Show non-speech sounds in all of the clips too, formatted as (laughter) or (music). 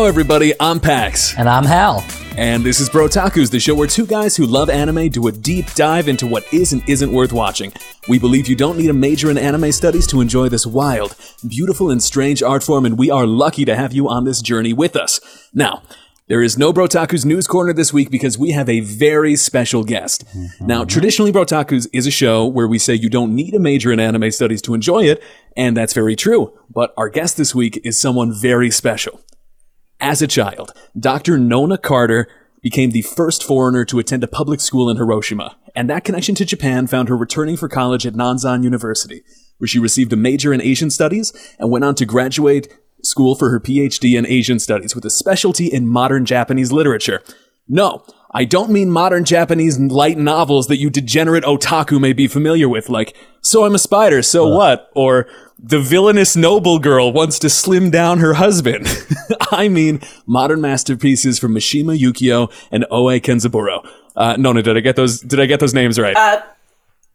Hello, everybody. I'm Pax. And I'm Hal. And this is Brotaku's, the show where two guys who love anime do a deep dive into what is and isn't worth watching. We believe you don't need a major in anime studies to enjoy this wild, beautiful, and strange art form, and we are lucky to have you on this journey with us. Now, there is no Brotaku's News Corner this week because we have a very special guest. Mm-hmm. Now, traditionally, Brotaku's is a show where we say you don't need a major in anime studies to enjoy it, and that's very true. But our guest this week is someone very special. As a child, Dr. Nona Carter became the first foreigner to attend a public school in Hiroshima, and that connection to Japan found her returning for college at Nanzan University, where she received a major in Asian studies and went on to graduate school for her PhD in Asian studies with a specialty in modern Japanese literature. No, I don't mean modern Japanese light novels that you degenerate otaku may be familiar with, like So I'm a Spider, So uh. What? or The Villainous Noble Girl Wants to Slim Down Her Husband. (laughs) I mean modern masterpieces from Mishima Yukio and Oe Kenzaburo. Uh, Nona, did I get those? Did I get those names right? Uh,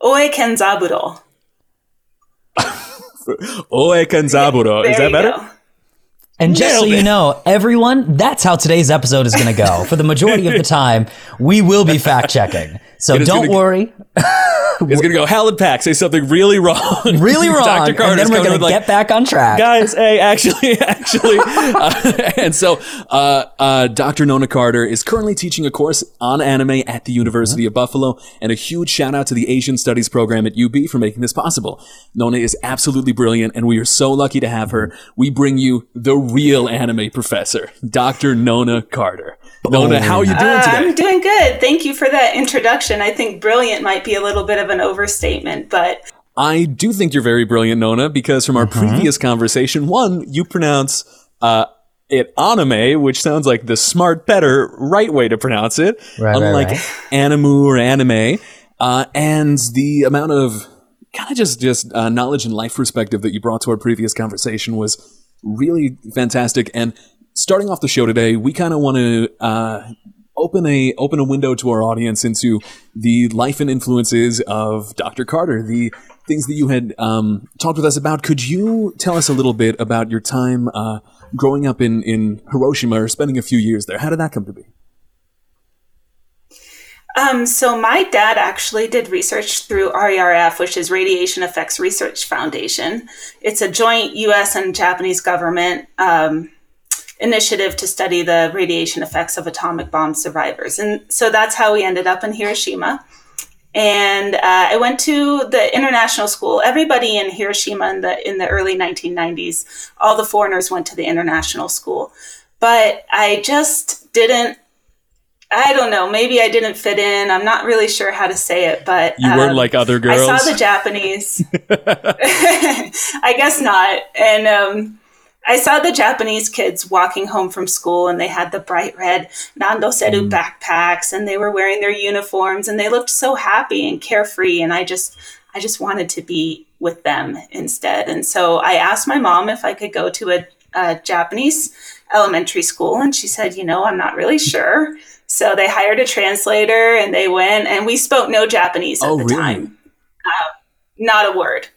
Oe Kenzaburo. (laughs) Oe Kenzaburo. Is that better? Go. And just Nailed so you know, everyone, that's how today's episode is going to go. For the majority of the (laughs) time, we will be fact checking. So don't worry. (laughs) It's gonna go. Hal and Pack say something really wrong, (laughs) really (laughs) wrong, Dr. Carter and then we're gonna like, get back on track, guys. Hey, actually, actually, uh, and so uh, uh, Dr. Nona Carter is currently teaching a course on anime at the University mm-hmm. of Buffalo, and a huge shout out to the Asian Studies program at UB for making this possible. Nona is absolutely brilliant, and we are so lucky to have her. We bring you the real anime professor, Dr. Nona Carter. Nona, how are you doing today? Uh, I'm doing good. Thank you for that introduction. I think brilliant might be a little bit of an overstatement, but I do think you're very brilliant, Nona, because from our mm-hmm. previous conversation, one, you pronounce uh, it anime, which sounds like the smart, better, right way to pronounce it, right, unlike right, right. animu or anime. Uh, and the amount of kind of just just uh, knowledge and life perspective that you brought to our previous conversation was really fantastic. And starting off the show today, we kind of want to uh, open a open a window to our audience into the life and influences of Dr. Carter, the things that you had um, talked with us about. Could you tell us a little bit about your time uh, growing up in in Hiroshima or spending a few years there? How did that come to be? Um, so my dad actually did research through RERF, which is Radiation Effects Research Foundation. It's a joint U.S. and Japanese government um, initiative to study the radiation effects of atomic bomb survivors. And so that's how we ended up in Hiroshima. And uh, I went to the international school. Everybody in Hiroshima in the in the early 1990s, all the foreigners went to the international school. But I just didn't I don't know. Maybe I didn't fit in. I'm not really sure how to say it, but you weren't um, like other girls. I saw the Japanese. (laughs) (laughs) I guess not. And um, I saw the Japanese kids walking home from school and they had the bright red Randoseru mm. backpacks and they were wearing their uniforms and they looked so happy and carefree and I just I just wanted to be with them instead. And so I asked my mom if I could go to a, a Japanese elementary school and she said, "You know, I'm not really sure." So they hired a translator and they went and we spoke no Japanese at oh, the really? time. Uh, not a word.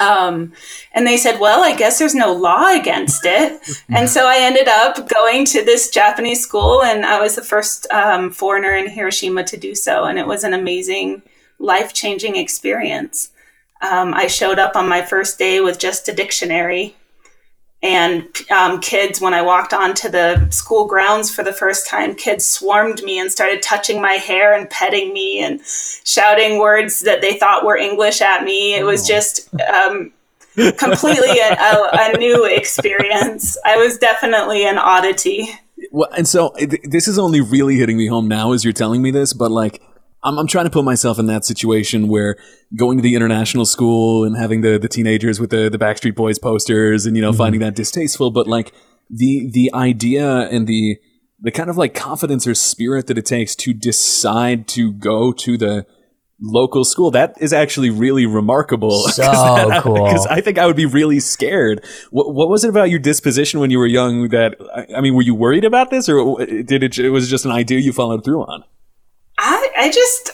Um, and they said, well, I guess there's no law against it. and so I ended up going to this Japanese school, and I was the first um, foreigner in Hiroshima to do so. And it was an amazing, life changing experience. Um, I showed up on my first day with just a dictionary and um, kids when i walked onto the school grounds for the first time kids swarmed me and started touching my hair and petting me and shouting words that they thought were english at me. It was just um, completely a, a, a, new experience. I was definitely an oddity. Well and so this is only really hitting me home now as you're telling me this but like I'm, I'm trying to put myself in that situation where going to the international school and having the, the teenagers with the, the Backstreet Boys posters and, you know, mm-hmm. finding that distasteful. But like the, the idea and the, the kind of like confidence or spirit that it takes to decide to go to the local school, that is actually really remarkable. (laughs) So that, cool. Because I think I would be really scared. What, what was it about your disposition when you were young that, I, I mean, were you worried about this or did it, it was just an idea you followed through on? I, I just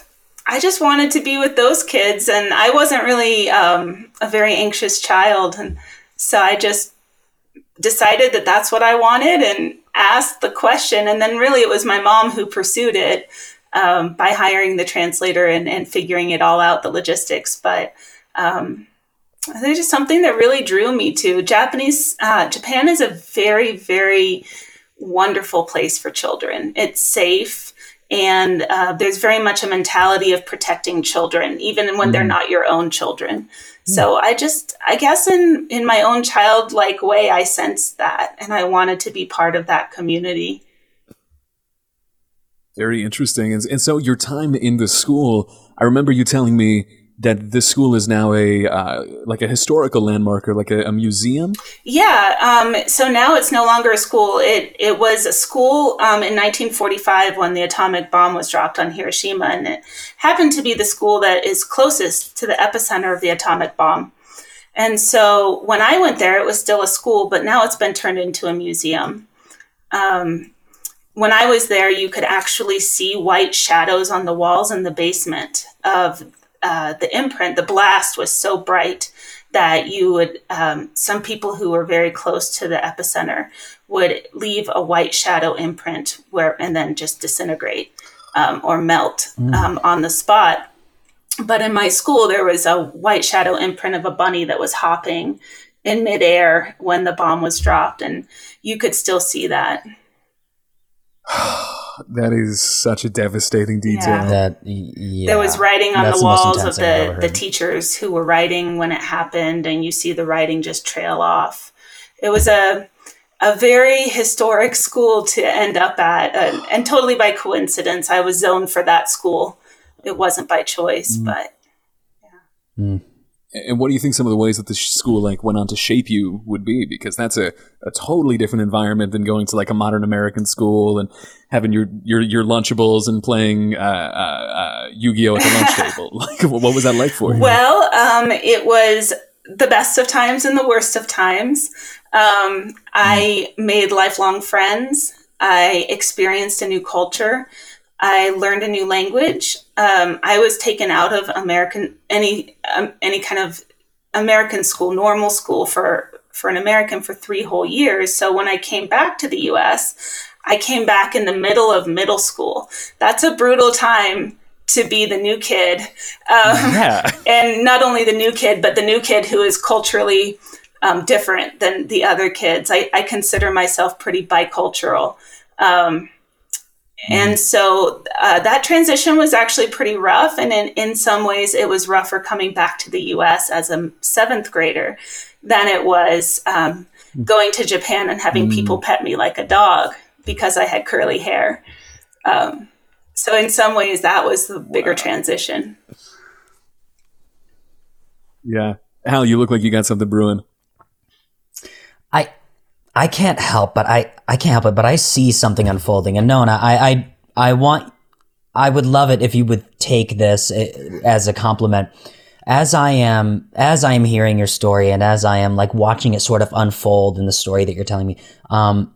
I just wanted to be with those kids, and I wasn't really um, a very anxious child, and so I just decided that that's what I wanted and asked the question. And then really it was my mom who pursued it um, by hiring the translator and, and figuring it all out, the logistics. But um, there's just something that really drew me to Japanese. Uh, Japan is a very, very wonderful place for children. It's safe. And uh, there's very much a mentality of protecting children, even when mm they're not your own children. mm So I just, I guess, in in my own childlike way, I sensed that, and I wanted to be part of that community. Very interesting. And, and so your time in the school, I remember you telling me that this school is now a uh, like a historical landmark or like a, a museum. Yeah. Um, so now it's no longer a school. It it was a school um, in 1945 when the atomic bomb was dropped on Hiroshima, and it happened to be the school that is closest to the epicenter of the atomic bomb. And so when I went there, it was still a school, but now it's been turned into a museum. Um, when I was there, you could actually see white shadows on the walls in the basement of uh, the imprint. The blast was so bright that you would, um, some people who were very close to the epicenter would leave a white shadow imprint where, and then just disintegrate um, or melt mm. um, on the spot. But in my school, there was a white shadow imprint of a bunny that was hopping in midair when the bomb was dropped, and you could still see that. (sighs) that is such a devastating detail. Yeah. That yeah, there was writing on the walls the of the the teachers who were writing when it happened, and you see the writing just trail off. It was a a very historic school to end up at, uh, and totally by coincidence, I was zoned for that school. It wasn't by choice, mm. but yeah. Mm. And what do you think some of the ways that the school like went on to shape you would be? Because that's a, a totally different environment than going to like a modern American school and having your your, your Lunchables and playing uh, uh, uh Yu-Gi-Oh at the lunch (laughs) table. Like, what was that like for you? Well, um, it was the best of times and the worst of times. Um, I mm. made lifelong friends. I experienced a new culture. I learned a new language. Um, I was taken out of American any um, any kind of American school, normal school for for an American for three whole years. So when I came back to the U.S., I came back in the middle of middle school. That's a brutal time to be the new kid, um, yeah. (laughs) and not only the new kid, but the new kid who is culturally um, different than the other kids. I, I consider myself pretty bicultural. Um, and so uh, that transition was actually pretty rough. And in, in some ways, it was rougher coming back to the US as a seventh grader than it was um, going to Japan and having mm. people pet me like a dog because I had curly hair. Um, so, in some ways, that was the bigger wow. transition. Yeah. Hal, you look like you got something brewing. I I can't help but I I can't help it, but I see something unfolding. And Nona, I I I want I would love it if you would take this eh, as a compliment. As I am as I am hearing your story and as I am like watching it sort of unfold in the story that you're telling me, um,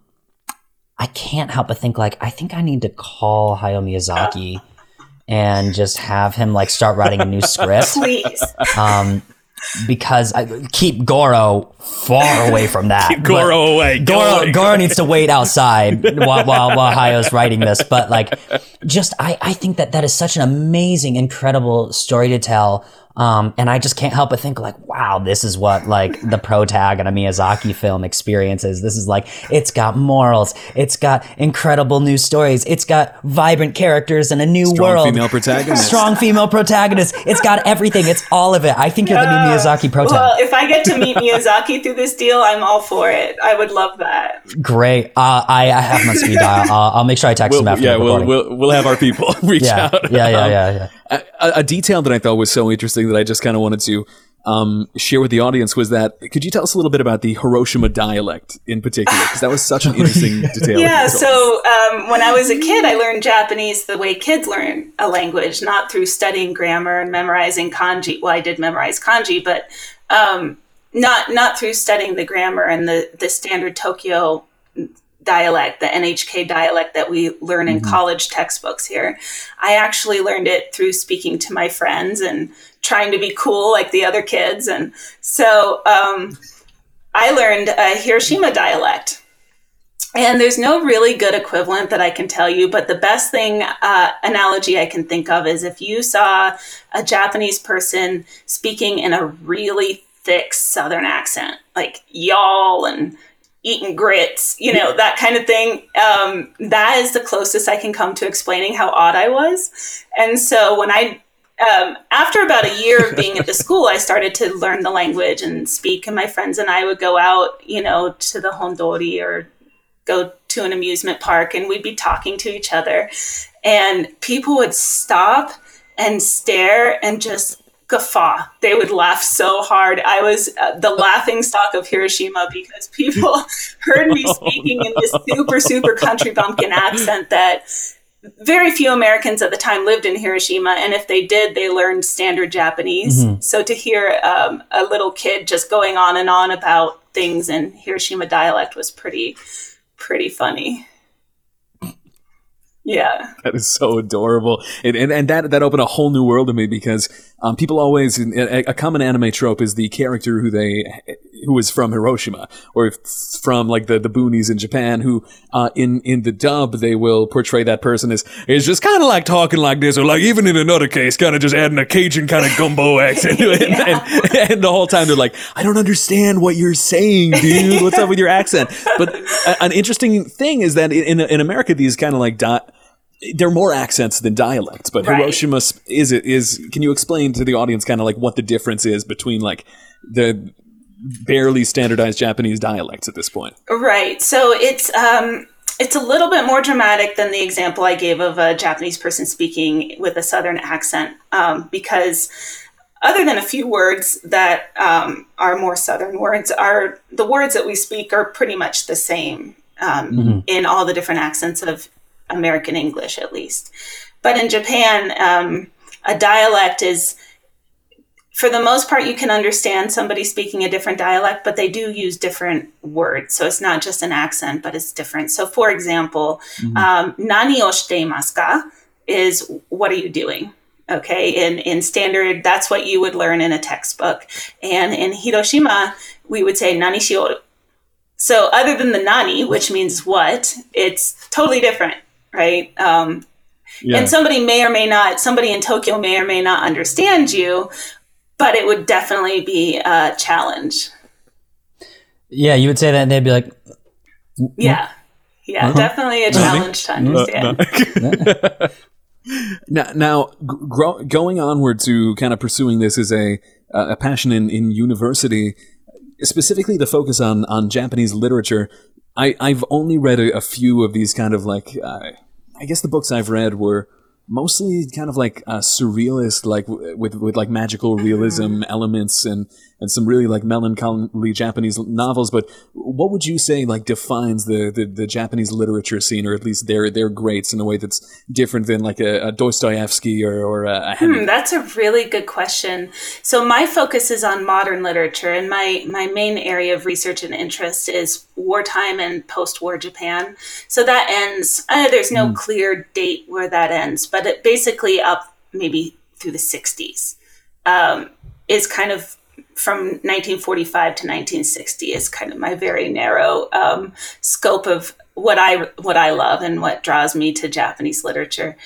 I can't help but think like I think I need to call Hayao Miyazaki (laughs) and just have him like start writing a new script. Please. Um, because I keep Goro far away from that. keep Goro away. Goro, away. Goro needs to wait outside (laughs) while, while, while Hayao's writing this. But like, just I, I think that that is such an amazing, incredible story to tell um, and I just can't help but think like, wow, this is what like the pro tag in a Miyazaki film experiences. This is like, it's got morals. It's got incredible new stories. It's got vibrant characters and a new Strong world. female protagonist. Strong female protagonist. It's got everything. It's all of it. I think you're the new Miyazaki pro tag. Well, if I get to meet (laughs) Miyazaki through this deal, I'm all for it. I would love that. Great. Uh, I, I have my speed dial. (laughs) I'll, I'll make sure I text we'll, him after yeah, we'll, we'll, we'll have our people (laughs) reach yeah, out. Yeah, yeah, yeah, yeah. Um, a, a, detail that I thought was so interesting that I just kind of wanted to um, share with the audience was that could you tell us a little bit about the Hiroshima dialect in particular? Because that was such an interesting (laughs) detail. Yeah, so um, when I was a kid, I learned Japanese the way kids learn a language, not through studying grammar and memorizing kanji. Well, I did memorize kanji, but um, not not through studying the grammar and the the standard Tokyo dialect, the NHK dialect that we learn in mm-hmm. college textbooks here. I actually learned it through speaking to my friends and trying to be cool like the other kids. And so um, I learned a Hiroshima dialect. And there's no really good equivalent that I can tell you, but the best thing uh, analogy I can think of is if you saw a Japanese person speaking in a really thick Southern accent, like y'all and eating grits, you know, that kind of thing. Um, that is the closest I can come to explaining how odd I was. And so when I, um, after about a year of being at the (laughs) school, I started to learn the language and speak. And my friends and I would go out, you know, to the Hondori or go to an amusement park and we'd be talking to each other. And people would stop and stare and just guffaw. They would laugh so hard. I was uh, the laughing stock of Hiroshima because people (laughs) heard me (laughs) speaking in this super, super country bumpkin accent that very few Americans at the time lived in Hiroshima. And if they did, they learned standard Japanese. Mm-hmm. So to hear um, a little kid just going on and on about things in Hiroshima dialect was pretty, pretty funny. Yeah. That is so adorable. And, and, and that, that opened a whole new world to me because um, people always, a, a, common anime trope is the character who they, who is from Hiroshima or from like the, the boonies in Japan who, uh, in, in the dub, they will portray that person as, is just kind of like talking like this or like even in another case, kind of just adding a Cajun kind of gumbo (laughs) accent to it. yeah. and, and, the whole time they're like, I don't understand what you're saying, dude. What's up with your accent? But an interesting thing is that in, in America, these kind of like dot, there are more accents than dialects, but right. Hiroshima is it is. Can you explain to the audience kind of like what the difference is between like the barely standardized Japanese dialects at this point? Right. So it's um, it's a little bit more dramatic than the example I gave of a Japanese person speaking with a southern accent, um, because other than a few words that um, are more southern words, are the words that we speak are pretty much the same um, mm-hmm. in all the different accents of American English, at least. But in Japan, um, a dialect is, for the most part, you can understand somebody speaking a different dialect, but they do use different words. So it's not just an accent, but it's different. So, for example, mm-hmm. um, nani o shitemasu ka is what are you doing? Okay, in, in standard, that's what you would learn in a textbook. And in Hiroshima, we would say nani shioru. So, other than the nani, which means what, it's totally different right? Um, yeah. And somebody may or may not, somebody in Tokyo may or may not understand you, but it would definitely be a challenge. Yeah, you would say that, and they'd be like, "Yeah, yeah, uh-huh. definitely a challenge to understand." Uh, (laughs) now, now gro- going onward to kind of pursuing this as a a passion in, in university, specifically the focus on on Japanese literature. I I've only read a, a few of these kind of like uh, I guess the books I've read were mostly kind of like uh, surrealist, like with with like magical (laughs) realism elements and and some really like melancholy Japanese novels. But what would you say like defines the, the, the Japanese literature scene, or at least their their greats in a way that's different than like a, a Dostoevsky or, or a, hmm, That's a really good question. So my focus is on modern literature, and my my main area of research and interest is wartime and post-war Japan. So that ends. Uh, there's no mm. clear date where that ends, but it basically up maybe through the 60s um, is kind of from 1945 to 1960 is kind of my very narrow um, scope of what I what I love and what draws me to Japanese literature.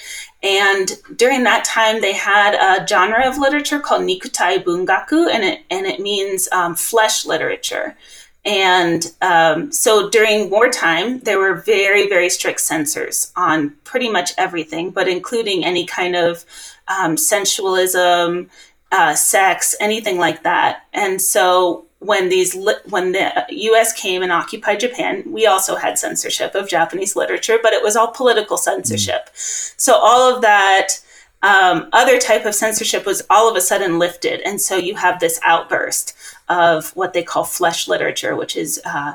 And during that time, they had a genre of literature called Nikutai Bungaku, and it and it means um, flesh literature. And um, so during wartime, there were very, very strict censors on pretty much everything, but including any kind of um, sensualism, uh, sex, anything like that. And so when these li- when the U.S. came and occupied Japan, we also had censorship of Japanese literature, but it was all political censorship. Mm. So all of that um, other type of censorship was all of a sudden lifted, and so you have this outburst of what they call flesh literature, which is uh,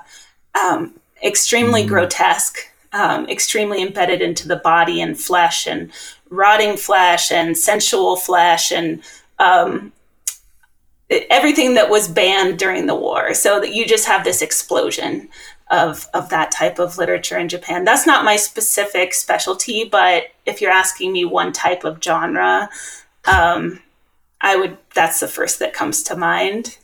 um, extremely mm. grotesque. Um, extremely embedded into the body and flesh and rotting flesh and sensual flesh and um, everything that was banned during the war. So that you just have this explosion of of that type of literature in Japan. That's not my specific specialty, but if you're asking me one type of genre, um, I would. That's the first that comes to mind.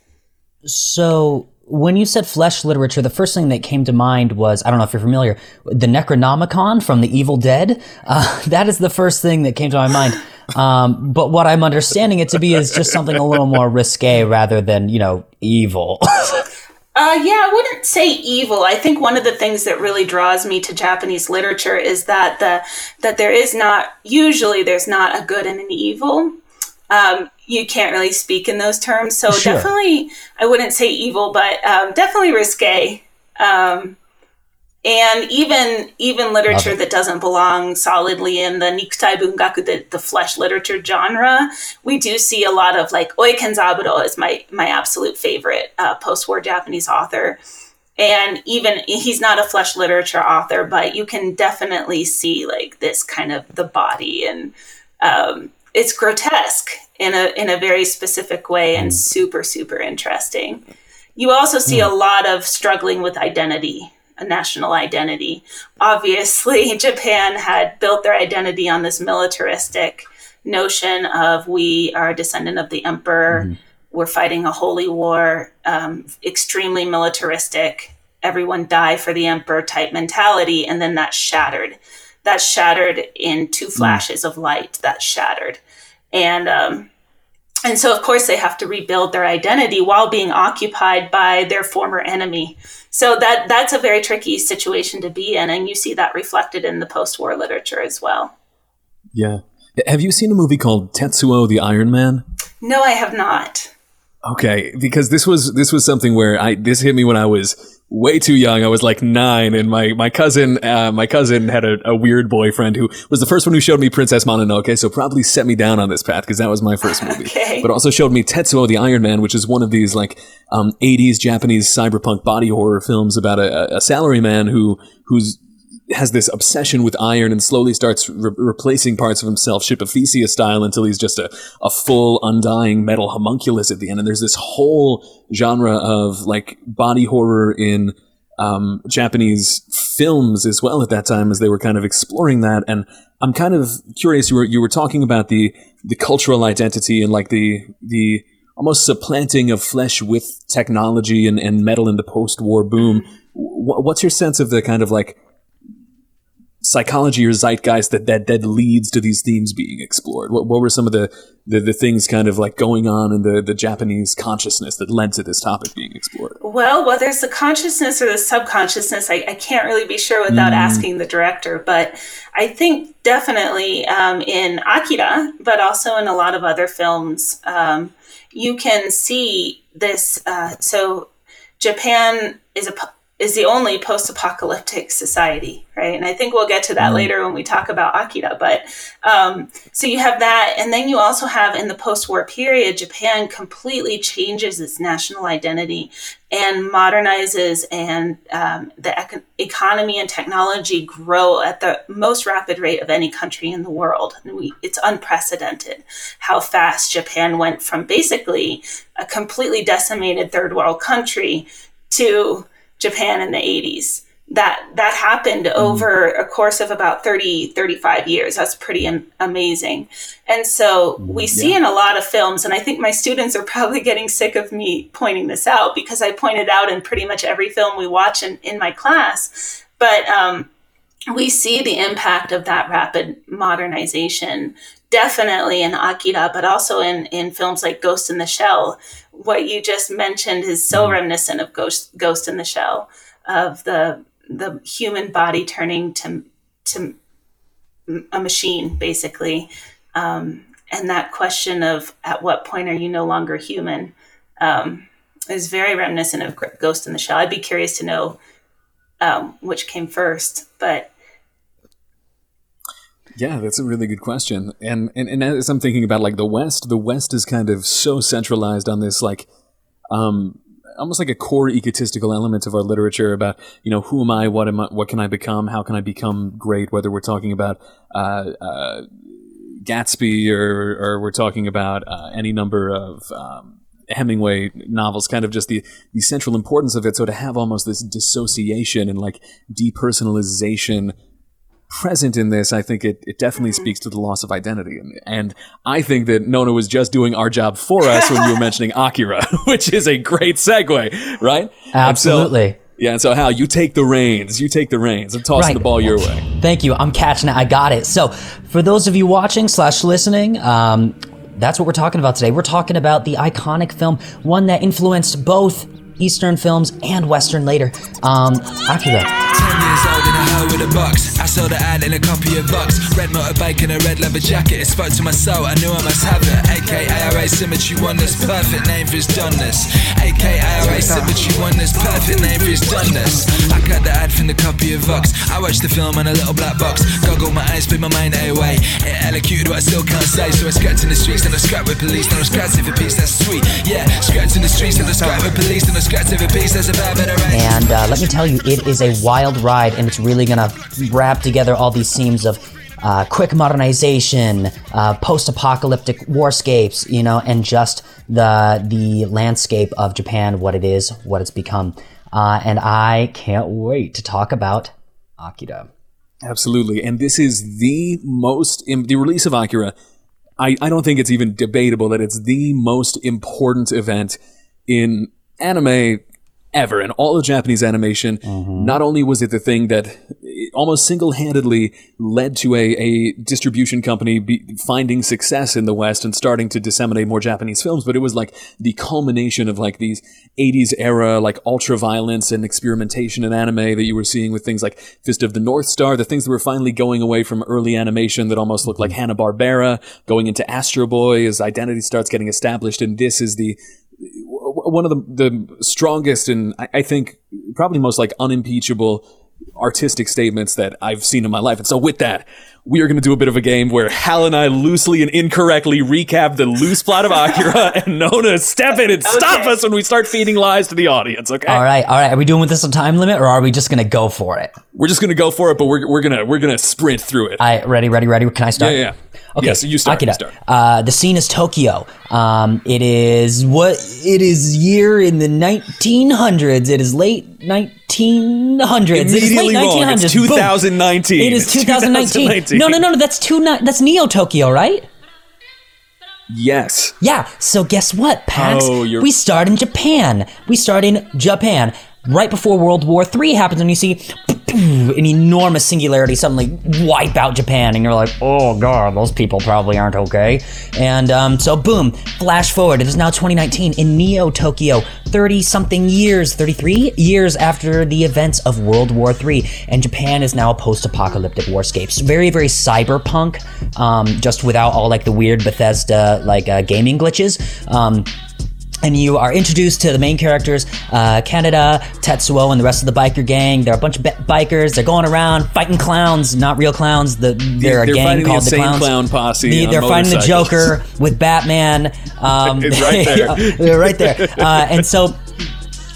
So when you said flesh literature, the first thing that came to mind was I don't know if you're familiar, the Necronomicon from the Evil Dead. Uh, (laughs) that is the first thing that came to my mind. Um, but what I'm understanding it to be is just something a little more risque rather than you know evil. (laughs) Uh, yeah, I wouldn't say evil. I think one of the things that really draws me to Japanese literature is that the that there is not usually there's not a good and an evil. Um, you can't really speak in those terms, so sure. definitely I wouldn't say evil, but um, definitely risque. Um, and even even literature that doesn't belong solidly in the Nikutai Bungaku, the, the flesh literature genre, we do see a lot of like Oe Kenzaburo is my my absolute favorite uh, post-war Japanese author. And even he's not a flesh literature author, but you can definitely see like this kind of the body and um, it's grotesque in a in a very specific way and mm. super super interesting. You also see mm. a lot of struggling with identity a national identity. Obviously, (laughs) Japan had built their identity on this militaristic notion of we are a descendant of the emperor, mm-hmm. we're fighting a holy war, um, extremely militaristic, everyone die for the emperor type mentality, and then that shattered. That shattered in two mm. flashes of light. That shattered, and um, and so of course they have to rebuild their identity while being occupied by their former enemy so that that's a very tricky situation to be in and you see that reflected in the post-war literature as well. Yeah. Have you seen a movie called tetsuo the iron man? No i have not. Okay because this was this was something where i this hit me when i was way too young. I was like nine, and my my cousin uh, my cousin had a, a, weird boyfriend who was the first one who showed me Princess Mononoke. So probably set me down on this path because that was my first movie. (laughs) okay. But also showed me Tetsuo the Iron Man, which is one of these like um, 80s Japanese cyberpunk body horror films about a, a salaryman who who's has this obsession with iron and slowly starts re- replacing parts of himself Ship of Theseus style until he's just a, a full undying metal homunculus at the end. And there's this whole genre of like body horror in um, Japanese films as well at that time as they were kind of exploring that. And I'm kind of curious. You were you were talking about the the cultural identity and like the the almost supplanting of flesh with technology and, and metal in the post-war boom. What's your sense of the kind of like psychology or zeitgeist that, that that leads to these themes being explored? What, what were some of the, the, the things kind of like going on in the, the Japanese consciousness that led to this topic being explored? Well, whether it's the consciousness or the subconsciousness, I, I can't really be sure without mm. asking the director. But I think definitely um, in Akira, but also in a lot of other films, um, you can see this. Uh, so Japan is a is the only post-apocalyptic society, right? And I think we'll get to that mm. later when we talk about Akira. But um, so you have that, and then you also have in the post-war period, Japan completely changes its national identity and modernizes, and um, the econ- economy and technology grow at the most rapid rate of any country in the world. And we, it's unprecedented how fast Japan went from basically a completely decimated third world country to Japan in the 80s. That that happened mm. over a course of about 30 35 years. That's pretty am- amazing. And so mm, we see in a lot of films and I think my students are probably getting sick of me pointing this out because I point it out in pretty much every film we watch in, in my class. But um, we see the impact of that rapid modernization definitely in Akira, but also in, in films like Ghost in the Shell. What you just mentioned is so mm-hmm. reminiscent of Ghost, Ghost in the Shell, of the the human body turning to to a machine, basically, um, and that question of at what point are you no longer human um, is very reminiscent of Ghost in the Shell. I'd be curious to know um, which came first, but yeah, that's a really good question. And, and and as I'm thinking about like the West, the West is kind of so centralized on this like um almost like a core egotistical element of our literature about you know who am I, what am I, what can I become, how can I become great? Whether we're talking about uh, uh, Gatsby or or we're talking about uh, any number of um, Hemingway novels, kind of just the the central importance of it. So to have almost this dissociation and like depersonalization present in this, I think it, it definitely speaks to the loss of identity. And, and I think that Nona was just doing our job for us when you were mentioning (laughs) Akira, (laughs) which is a great segue, right? And so- Absolutely. yeah, and so Hal, you take the reins. You take the reins. I'm tossing Right. the ball your way. Thank you. I'm catching it. I got it. So, for those of you watching slash listening, um, that's what we're talking about today. We're talking about the iconic film, one that influenced both Eastern films and Western later. Um, Akira. A a box. I saw the ad in a copy of Vox. Red motorbike and a red leather jacket. It spoke to my soul. I knew I must have it. AKA Symmetry Oneness. Perfect name for his doneness. AKA Symmetry Oneness. Perfect name for his doneness. I cut the ad from the copy of Vox. I watched the film on a little black box. Goggle my eyes, split my mind away. It elocuted what I still can't say. So I scratched in the streets and I scrapped with police. Then I scratched for peace. That's sweet. Yeah, scratched in the streets and I scrapped with police. Then I scratched for peace. That's a bad better. And uh, let me tell you, it is a wild ride, and it's really gonna wrap together all these themes of uh, quick modernization, uh, post-apocalyptic warscapes, you know, and just the the landscape of Japan, what it is, what it's become. Uh, and I can't wait to talk about Akira. Absolutely. And this is the most, im- the release of Akira, I, I don't think it's even debatable that it's the most important event in anime ever. in all of Japanese animation, not only was it the thing that almost single handedly led to a, a distribution company be, finding success in the West and starting to disseminate more Japanese films, but it was like the culmination of like these 80s era, like ultra violence and experimentation in anime that you were seeing with things like Fist of the North Star, the things that were finally going away from early animation that almost looked like mm-hmm. Hanna-Barbera, going into Astro Boy as identity starts getting established. And this is the, one of the, the strongest and I, I think probably most like unimpeachable artistic statements that I've seen in my life. And so with that, we are going to do a bit of a game where Hal and I loosely and incorrectly recap the loose plot of Akira (laughs) and Nona step in and stop Okay. us when we start feeding lies to the audience. Okay. All right, all right. Are we doing with this a time limit, or are we just gonna go for it? We're just going to go for it, but we're, we're going to, we're going to sprint through it. All right, ready, ready, ready. Can I start? yeah, yeah. Okay, Yeah, so you start. Akira. You start. Uh, the scene is Tokyo. Um, it is what it is year in the 1900s. It is late 1900s. it is late Immediately wrong. 1900s. It's 2019. It is It's 2019. 2019. No, no, no, no. That's two. ni- That's Neo Tokyo, right? Yes. Yeah. So guess what, Pax? Oh, you're- We start in Japan. We start in Japan. Right before World War III happens, and you see an enormous singularity suddenly wipe out Japan, and you're like, oh god, those people probably aren't okay. And um, so, boom, flash forward. It is now 2019 in Neo Tokyo, 30 something years, 33 years after the events of World War III, and Japan is now a post apocalyptic warscape. So very, very cyberpunk, um, just without all like the weird Bethesda like uh, gaming glitches. Um, and you are introduced to the main characters, uh, Kaneda, Tetsuo, and the rest of the biker gang. They're a bunch of bi- bikers. They're going around fighting clowns, not real clowns. The, they're, a They're gang fighting the called the Clowns. clown posse The- they're fighting the. Joker with Batman. (laughs) Um, It's right (laughs) there. they're right there. (laughs) Uh, and so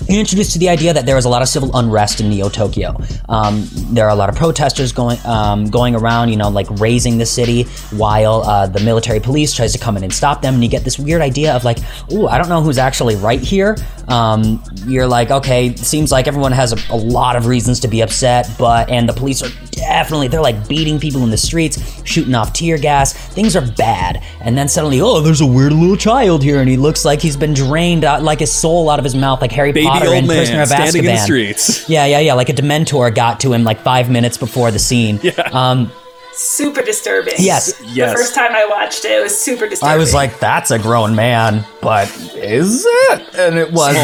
introduced to the idea that there is a lot of civil unrest in Neo Tokyo. Um, there are a lot of protesters going um, going around, you know, like raising the city, while uh, the military police tries to come in and stop them. And you get this weird idea of like, ooh, I don't know who's actually right here. Um, you're like, okay, it seems like everyone has a, a lot of reasons to be upset, but and the police are definitely they're like beating people in the streets, shooting off tear gas. Things are bad. And then suddenly, oh, there's a weird little child here, and he looks like he's been drained out, like his soul out of his mouth, like Harry Baby Potter and Prisoner of Azkaban. in the streets. Yeah, yeah, yeah. Like a Dementor got to him like five minutes before the scene. (laughs) Yeah. Um, Super disturbing. Yes. Yes. The first time I watched it, it was super disturbing. I was like, that's a grown man, but is it? And it was.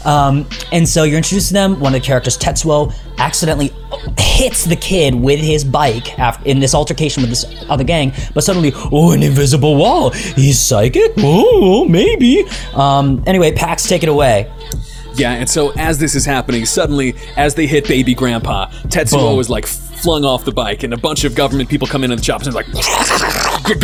(laughs) um, and so you're introduced to them. One of the characters, Tetsuo, accidentally hits the kid with his bike after, in this altercation with this other gang, but suddenly, oh, an invisible wall. He's psychic? Oh, maybe. Um, anyway, Pax, take it away. Yeah, and so as this is happening, suddenly, as they hit baby grandpa, Tetsuo Boom. is like flung off the bike, and a bunch of government people come in in the chops and like,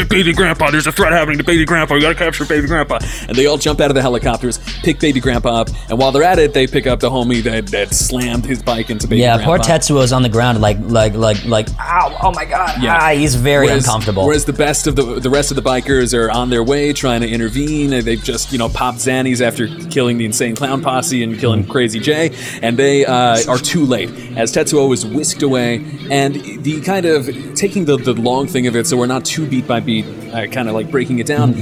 baby grandpa, there's a threat happening to baby grandpa, we gotta capture baby grandpa. And they all jump out of the helicopters, pick baby grandpa up, and while they're at it, they pick up the homie that, that slammed his bike into baby grandpa. Yeah, grandpa. poor is on the ground, like, like, like, like, ow, oh my god, Yeah. ah, he's very Whereas- uncomfortable. Whereas the best of the the rest of the bikers are on their way trying to intervene. and They've just you know popped Xannies after killing the insane clown posse and killing Crazy Jay, and they uh, are too late. As Tetsuo is whisked away, and the kind of taking the, the long thing of it, so we're not too beat by beat, uh, kind of like breaking it down.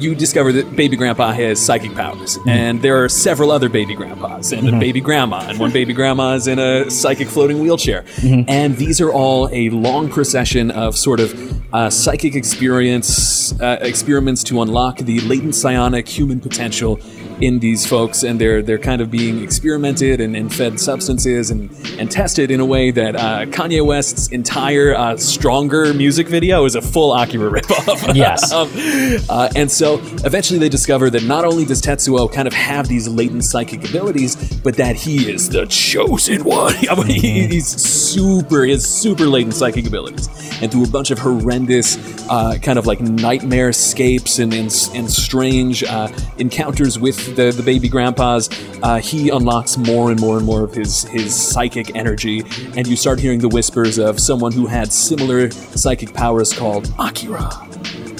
You discover that baby grandpa has psychic powers, and there are several other baby grandpas, and a baby grandma, and one baby grandma is in a psychic floating wheelchair. And these are all a long procession of sort of uh, psychic experience uh, experiments to unlock the latent psionic human potential in these folks, and they're they're kind of being experimented and, and fed substances and, and tested in a way that uh, Kanye West's entire uh, "Stronger" music video is a full Akira ripoff. Yes. (laughs) um, uh, and so eventually they discover that not only does Tetsuo kind of have these latent psychic abilities, but that he is the chosen one. (laughs) I mean, he- he's super, he has super latent psychic abilities. And through a bunch of horrendous, uh, kind of like nightmare escapes and, and, and strange uh, encounters with the, the baby grandpas, uh, he unlocks more and more and more of his, his psychic energy. And you start hearing the whispers of someone who had similar psychic powers called Akira.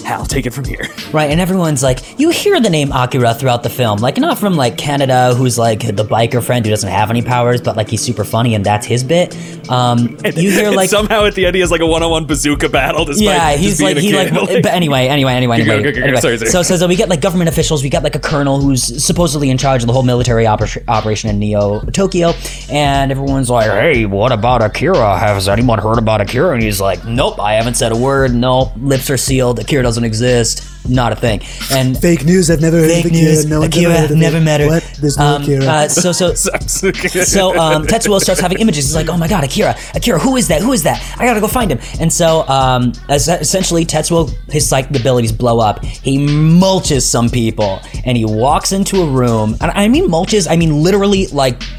Hal, take it from here. Right, and everyone's like, you hear the name Akira throughout the film, like not from like Kaneda, who's like the biker friend who doesn't have any powers, but like he's super funny and that's his bit. Um, you hear (laughs) like, somehow at the end he has like a one-on-one bazooka battle. Despite yeah, he's like he kid. like, but anyway, anyway, anyway, anyway. go, go, go. anyway. Sorry, sorry. So so so we get like government officials, we get like a colonel who's supposedly in charge of the whole military oper- operation in Neo Tokyo, and everyone's like, hey, what about Akira? Has anyone heard about Akira? And he's like, nope, I haven't said a word. No, lips are sealed. Akira doesn't exist. Not a thing. And Fake news. I've never heard fake of Akira. news. No one's Akira ever heard of never it. met her. What? There's no Um, Akira. uh, so so (laughs) so um, Tetsuo starts having images. He's like, "Oh my god, Akira! Akira, who is that? Who is that? I gotta go find him." And so, um, as, essentially, Tetsuo his psychic abilities blow up. He mulches some people, and he walks into a room. And I mean mulches. I mean literally like (laughs)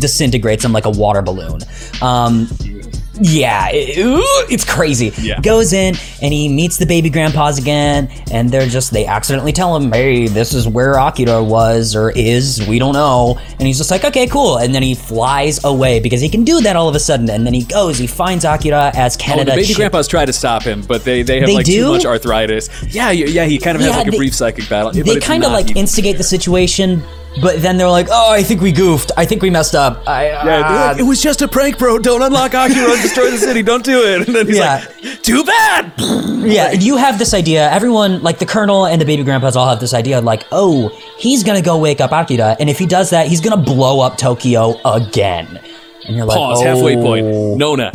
disintegrates them like a water balloon. Um, yeah, it- ooh, it's crazy. Yeah. Goes in and he meets the baby grandpas again, and they're just they accidentally tell him, "Hey, this is where Akira was or is. We don't know." And he's just like, "Okay, cool." And then he flies away because he can do that all of a sudden. And then he goes, he finds Akira as Oh, the baby chi- grandpas try to stop him, but they, they have They like do? too much arthritis. Yeah, yeah, he kind of has Yeah, like a brief psychic battle. they kind of like instigate the situation, but then they're like, "Oh, I think we goofed. I think we messed up." I, Yeah, uh, like, it was just a prank, bro. Don't unlock Akira and destroy the city. Don't do it. (laughs) And then he's Yeah. like, too bad. Yeah, you have this idea. Everyone, like the colonel and the baby grandpas, all have this idea. Like, oh, he's gonna go wake up Akira, and if he does that, he's gonna blow up Tokyo again. And you're like, Pause. oh. Halfway point. Nona,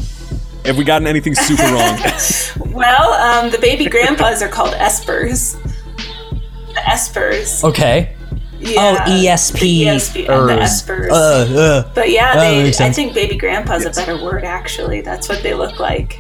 have we gotten anything super wrong? (laughs) Well, um, the baby grandpas are called espers. The espers. Okay. Yeah, oh, ESP. The ESP and the -ers. espers. Uh, uh. but yeah, they, I think baby grandpa's a better word. Actually, that's what they look like.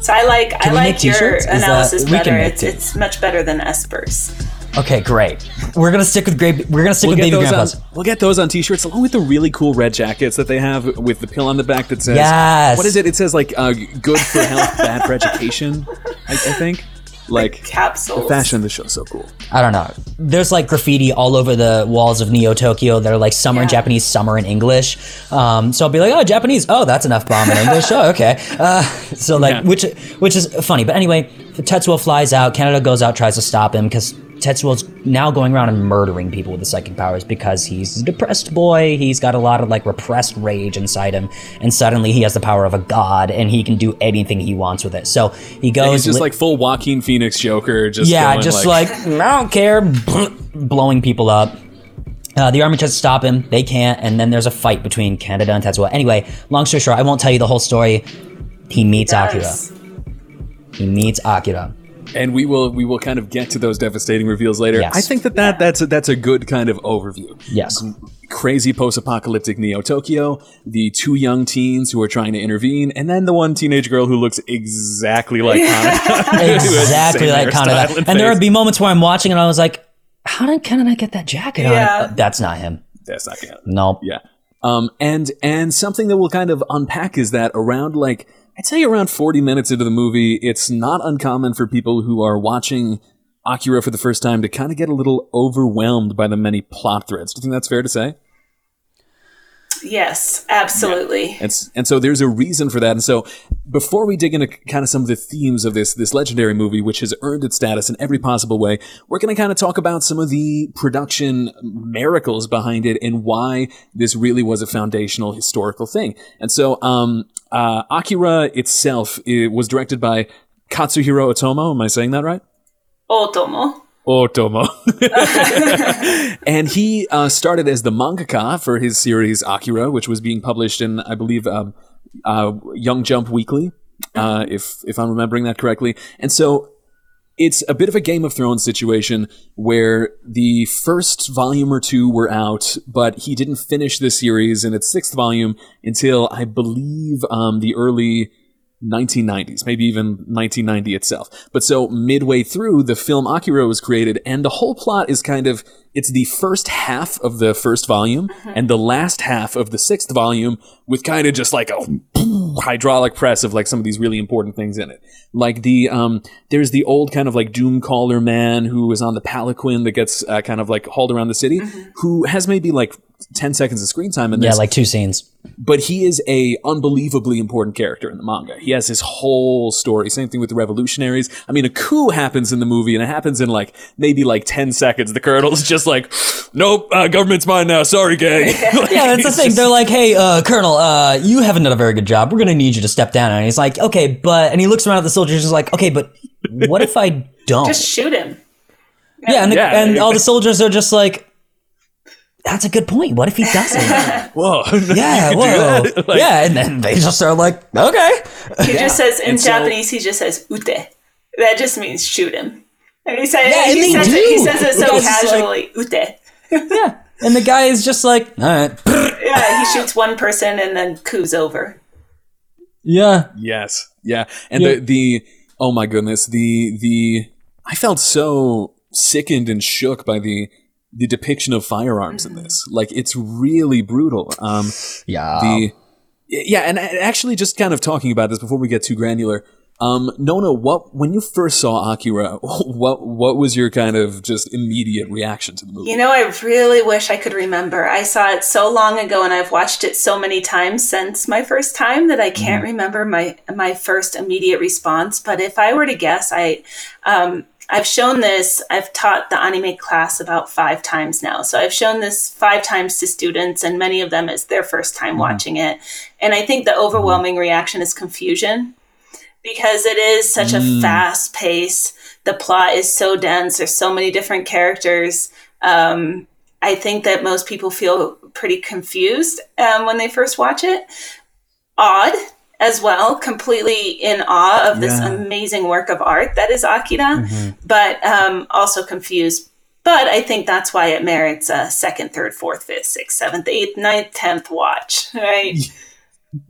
So I like I like your t-shirts? Is that- analysis better. It's t- it's much better than espers. Okay, great. We're gonna stick with great. We're gonna stick We'll with baby those on, grandpas. we'll get those on t-shirts along with the really cool red jackets that they have with the pill on the back that says Yes. what is it? It says like uh, good for health, bad for education. I, I think (laughs) like Capsules. the fashion of the show is so cool. I don't know. There's like graffiti all over the walls of Neo Tokyo. They're like summer in Japanese, summer in English. Um, so I'll be like, oh, Japanese. Oh, that's enough bomb in English. Oh, okay. Uh, so like, Yeah. which which is funny. But anyway, Tetsuo flies out. Kaneda goes out, tries to stop him because Tetsuo's now going around and murdering people with the psychic powers because he's a depressed boy. He's got a lot of like repressed rage inside him, and suddenly he has the power of a god, and he can do anything he wants with it. So he goes. He's just li- like full Joaquin Phoenix Joker. Just yeah, going, just like, I don't care, (clears throat) blowing people up. Uh, the army tries to stop him. They can't, and then there's a fight between Kaneda and Tetsuo. Anyway, long story short, I won't tell you the whole story. He meets Akira. He meets Akira. And we will we will kind of get to those devastating reveals later. Yes. I think that, that that's a, that's a good kind of overview. Yes. Crazy post-apocalyptic Neo Tokyo, the two young teens who are trying to intervene, and then the one teenage girl who looks exactly (laughs) like Kaneda. (laughs) Who Exactly like hairstyle Kaneda. and And there would be moments where I'm watching and I was like, how did Kaneda get that jacket on? Yeah. Uh, that's not him. That's not Kaneda. Nope. Yeah. Um, and and something that we'll kind of unpack is that around like I'd say around 40 minutes into the movie, it's not uncommon for people who are watching Akira for the first time to kind of get a little overwhelmed by the many plot threads. Do you think that's fair to say? Yes, absolutely. And, and so there's a reason for that. And so before we dig into kind of some of the themes of this, this legendary movie, which has earned its status in every possible way, we're going to kind of talk about some of the production miracles behind it and why this really was a foundational historical thing. And so, um, uh, Akira itself it was directed by Katsuhiro Otomo. Am I saying that right? Otomo. Otomo. (laughs) and he uh, started as the mangaka for his series Akira, which was being published in, I believe, um, uh, Young Jump Weekly, uh, if if I'm remembering that correctly. And so it's a bit of a Game of Thrones situation where the first volume or two were out, but he didn't finish the series in its sixth volume until I believe um, the early 1990s, maybe even 1990 itself. But so midway through, the film Akira was created, and the whole plot is kind of it's the first half of the first volume and the last half of the sixth volume with kind of just like a (laughs) hydraulic press of like some of these really important things in it. Like the um, there's the old kind of like doom caller man who is on the palanquin that gets uh, kind of like hauled around the city, who has maybe like 10 seconds of screen time in this. Yeah, like two scenes. but he is a unbelievably important character in the manga. He has his whole story. Same thing with the revolutionaries. I mean, a coup happens in the movie, and it happens in like maybe like ten seconds. The colonel's just like, "Nope, uh, government's mine now. Sorry, gang." (laughs) (laughs) Like, Yeah, that's the thing. just- They're like, "Hey, uh, Colonel, uh, you haven't done a very good job. We're gonna need you to step down." And he's like, "Okay, but," and he looks around at the soldiers, and is like, "Okay, but what if I don't?" Just shoot him. yeah, and, the, Yeah. and all the soldiers are just like, "That's a good point. What if he doesn't?" (laughs) whoa, yeah, You whoa. Like, yeah, and then they just are like, "Okay." He just says in And so- Japanese. He just says "ute." That just means shoot him. And he says, Yeah, and he, they says do. it, he says it so guy's just like- casually. "ute." (laughs) Yeah, and the guy is just like, "All right, (laughs) Yeah, he shoots one person and then coup's over. yeah." Yes. Yeah. And Yeah. the the oh my goodness, the the I felt so sickened and shook by the the depiction of firearms in this. Like it's really brutal. Um Yeah. the yeah, and actually just kind of talking about this before we get too granular. Um, Nona, what when you first saw Akira, (laughs) what what was your kind of just immediate reaction to the movie? You know, I really wish I could remember. I saw it so long ago and I've watched it so many times since my first time that I can't remember my my first immediate response, but if I were to guess, I um I've shown this, I've taught the anime class about five times now. So I've shown this five times to students, and many of them is their first time watching it. And I think the overwhelming reaction is confusion because it is such a fast pace. The plot is so dense. There's so many different characters. Um, I think that most people feel pretty confused um, when they first watch it. Odd as well, completely in awe of this Yeah. amazing work of art that is Akira, but um, also confused. But I think that's why it merits a second, third, fourth, fifth, sixth, seventh, eighth, ninth, tenth watch, right? (laughs)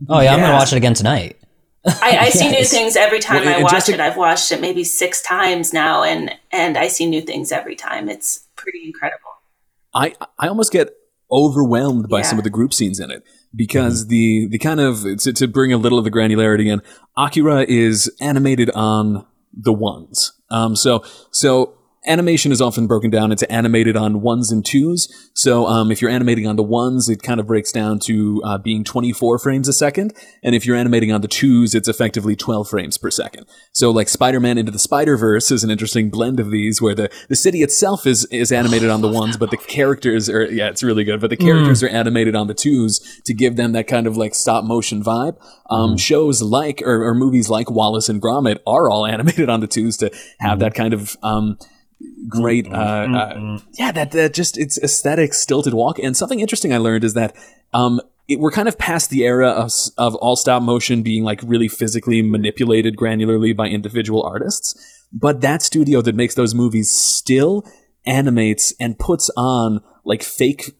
Oh yeah, I'm gonna watch it again tonight. I, I (laughs) see new things every time Well, I watch to- it. I've watched it maybe six times now, and and I see new things every time. It's pretty incredible. I I almost get overwhelmed by Yeah. some of the group scenes in it because the the kind of to, to bring a little of the granularity in, Akira is animated on the ones. Um, so so animation is often broken down into animated on ones and twos. So um, if you're animating on the ones, it kind of breaks down to uh, being 24 frames a second, and if you're animating on the twos, it's effectively 12 frames per second. So like Spider-Man into the Spider-Verse is an interesting blend of these, where the the city itself is is animated on the ones, but the characters are yeah, it's really good. But the characters are animated on the twos to give them that kind of like stop motion vibe. Um, Shows like or, or movies like Wallace and Gromit are all (laughs) animated on the twos to have that kind of um, great uh, uh, yeah that, that just it's aesthetic stilted walk. And something interesting i learned is that um it, we're kind of past the era of, of all stop motion being like really physically manipulated granularly by individual artists. But that studio that makes those movies still animates and puts on like fake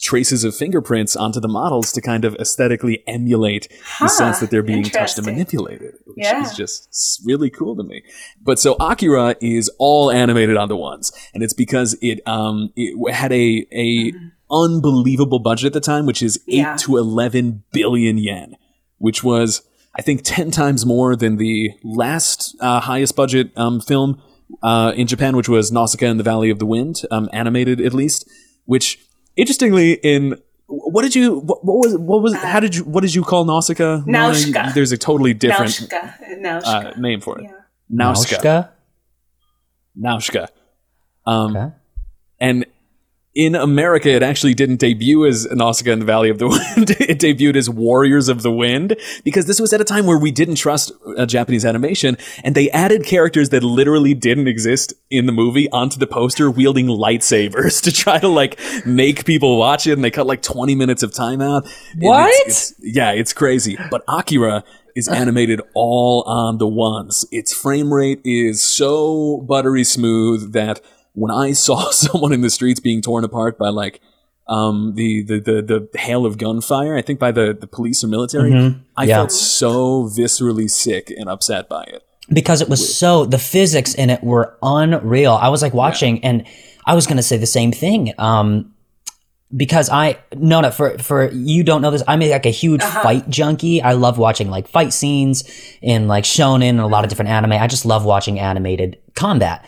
traces of fingerprints onto the models to kind of aesthetically emulate the sense that they're being touched and manipulated which Yeah. is just really cool to me but so Akira is all animated on the ones, and it's because it um it had a a unbelievable budget at the time, which is eight Yeah. to eleven billion yen, which was I think ten times more than the last uh, highest budget um film uh, in Japan, which was Nausicaa in the Valley of the Wind, um, animated at least. Which interestingly in what did you? What, what was? What was? how did you? What did you call Nausicaa? Nona? Nausica. There's a totally different Nausica. uh, name for it. Yeah. Nausica. Nausica? Nausica. Um, Okay. And in America, it actually didn't debut as Nausicaa in the Valley of the (laughs) Wind. it debuted as Warriors of the Wind because this was at a time where we didn't trust uh, Japanese animation, and they added characters that literally didn't exist in the movie onto the poster, wielding lightsabers (laughs) to try to like make people watch it. And they cut like 20 minutes of time out. What? it's- it's- yeah, it's crazy. But Akira is animated all on the ones. Its frame rate is so buttery smooth that when I saw (laughs) someone in the streets being torn apart by like um, the, the the the hail of gunfire, I think by the, the police or military, I Yeah. felt so viscerally sick and upset by it. because it was so the physics in it were unreal. I was like watching, and I was gonna say the same thing. Um, because I no no for for you don't know this, I'm like a huge fight junkie. I love watching like fight scenes in like shonen and a lot of different anime. I just love watching animated combat.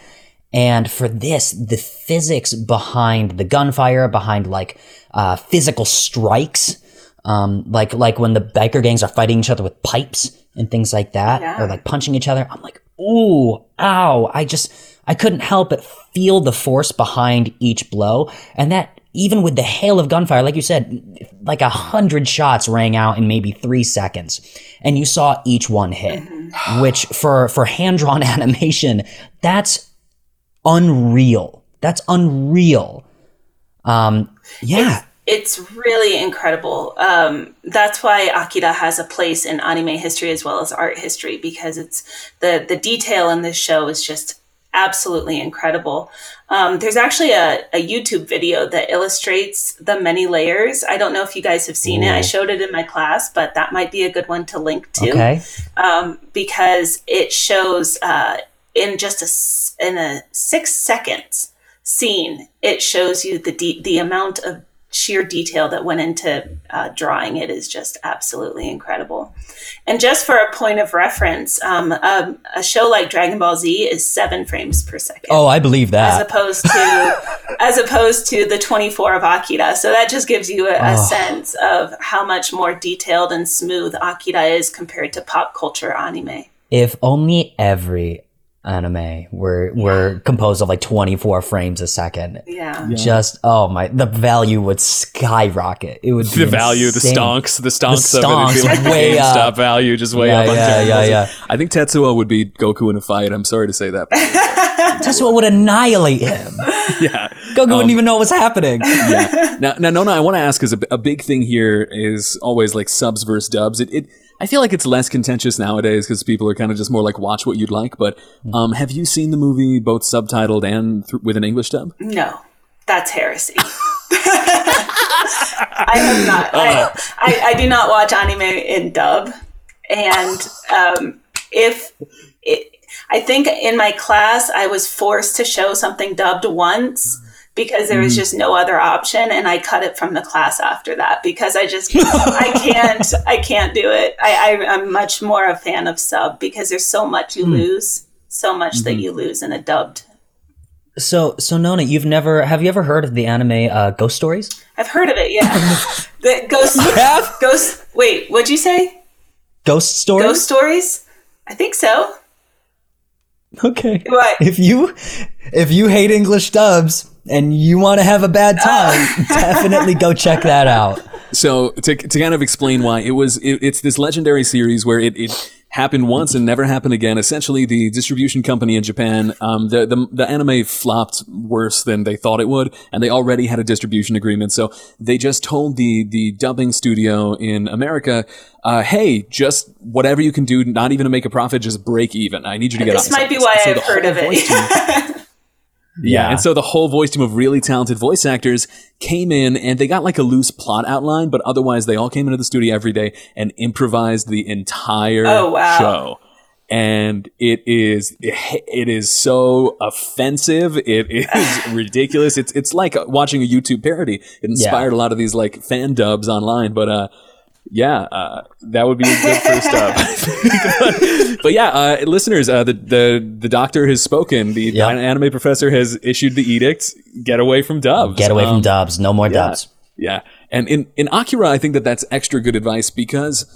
And for this, the physics behind the gunfire, behind like uh, physical strikes, um, like like when the biker gangs are fighting each other with pipes and things like that, Yeah. or like punching each other. I'm like, ooh, ow! I just I couldn't help but feel the force behind each blow, and that even with the hail of gunfire, like you said, like a hundred shots rang out in maybe three seconds, and you saw each one hit, which for for hand drawn (laughs) animation, that's unreal. That's unreal. Um, yeah. It's really incredible. Um, that's why Akira has a place in anime history as well as art history because it's the the detail in this show is just absolutely incredible. Um, there's actually a, a YouTube video that illustrates the many layers. I don't know if you guys have seen it. I showed it in my class, but that might be a good one to link to Okay. um, because it shows uh, in just a in a six seconds scene, it shows you the de- the amount of sheer detail that went into uh, drawing it is just absolutely incredible. And just for a point of reference, um, um, a show like Dragon Ball Z is seven frames per second Oh, I believe that. as opposed to (laughs) as opposed to the 24 of Akira. So that just gives you a, a Oh. sense of how much more detailed and smooth Akira is compared to pop culture anime. If only every anime were were composed of like 24 frames a second. Yeah. Just oh my, the value would skyrocket. It would be The value, the stonks, the stonks, The of it, it'd be stonks, like way GameStop up. value, just way Yeah, up. yeah, Dragon yeah, yeah. I think Tetsuo would be Goku in a fight. I'm sorry to say that. but (laughs) Tetsuo would annihilate him. (laughs) yeah. Goku Um, wouldn't even know what's happening. yeah. Now, now, Nona, I want to ask is a, a big thing here is always like subs versus dubs. It, it I feel like it's less contentious nowadays because people are kind of just more like watch what you'd like. But um, have you seen the movie both subtitled and th- with an English dub? No, that's heresy. (laughs) I have not. I, I, I do not watch anime in dub, and um, if it, I think in my class I was forced to show something dubbed once because there was mm. just no other option, and I cut it from the class after that because I just I (laughs) can't I can't do it. I, I I'm much more a fan of sub because there's so much you mm. lose, so much that mm-hmm. you lose in a dubbed So, so Nona, you've never have you ever heard of the anime uh, Ghost Stories? I've heard of it, yeah. (laughs) the ghost have? ghost wait, what'd you say? Ghost Stories. Ghost stories? I think so. Okay. What? If you if you hate English dubs and you want to have a bad (laughs) time, definitely go check that out. So to, to kind of explain why it was, it, it's this legendary series where it, it happened once and never happened again. Essentially, the distribution company in Japan, um, the, the the anime flopped worse than they thought it would, and they already had a distribution agreement. So they just told the the dubbing studio in America, uh, "Hey, just whatever you can do, not even to make a profit, just break even. I need you to get This might be why so I've the heard of it. (laughs) yeah. And so the whole voice team of really talented voice actors came in and they got like a loose plot outline, but otherwise they all came into the studio every day and improvised the entire Oh, wow. show. And it is it is so offensive. It is (laughs) ridiculous. It's it's like watching a YouTube parody. It inspired a lot of these like fan dubs online, but uh yeah, uh, that would be a good first up. but, (laughs) (laughs) but yeah, uh, listeners, uh, the, the the doctor has spoken. The Yeah. anime professor has issued the edict: get away from dubs. Get away Um, from dubs. No more yeah. dubs. Yeah. And in, in Akira, I think that that's extra good advice because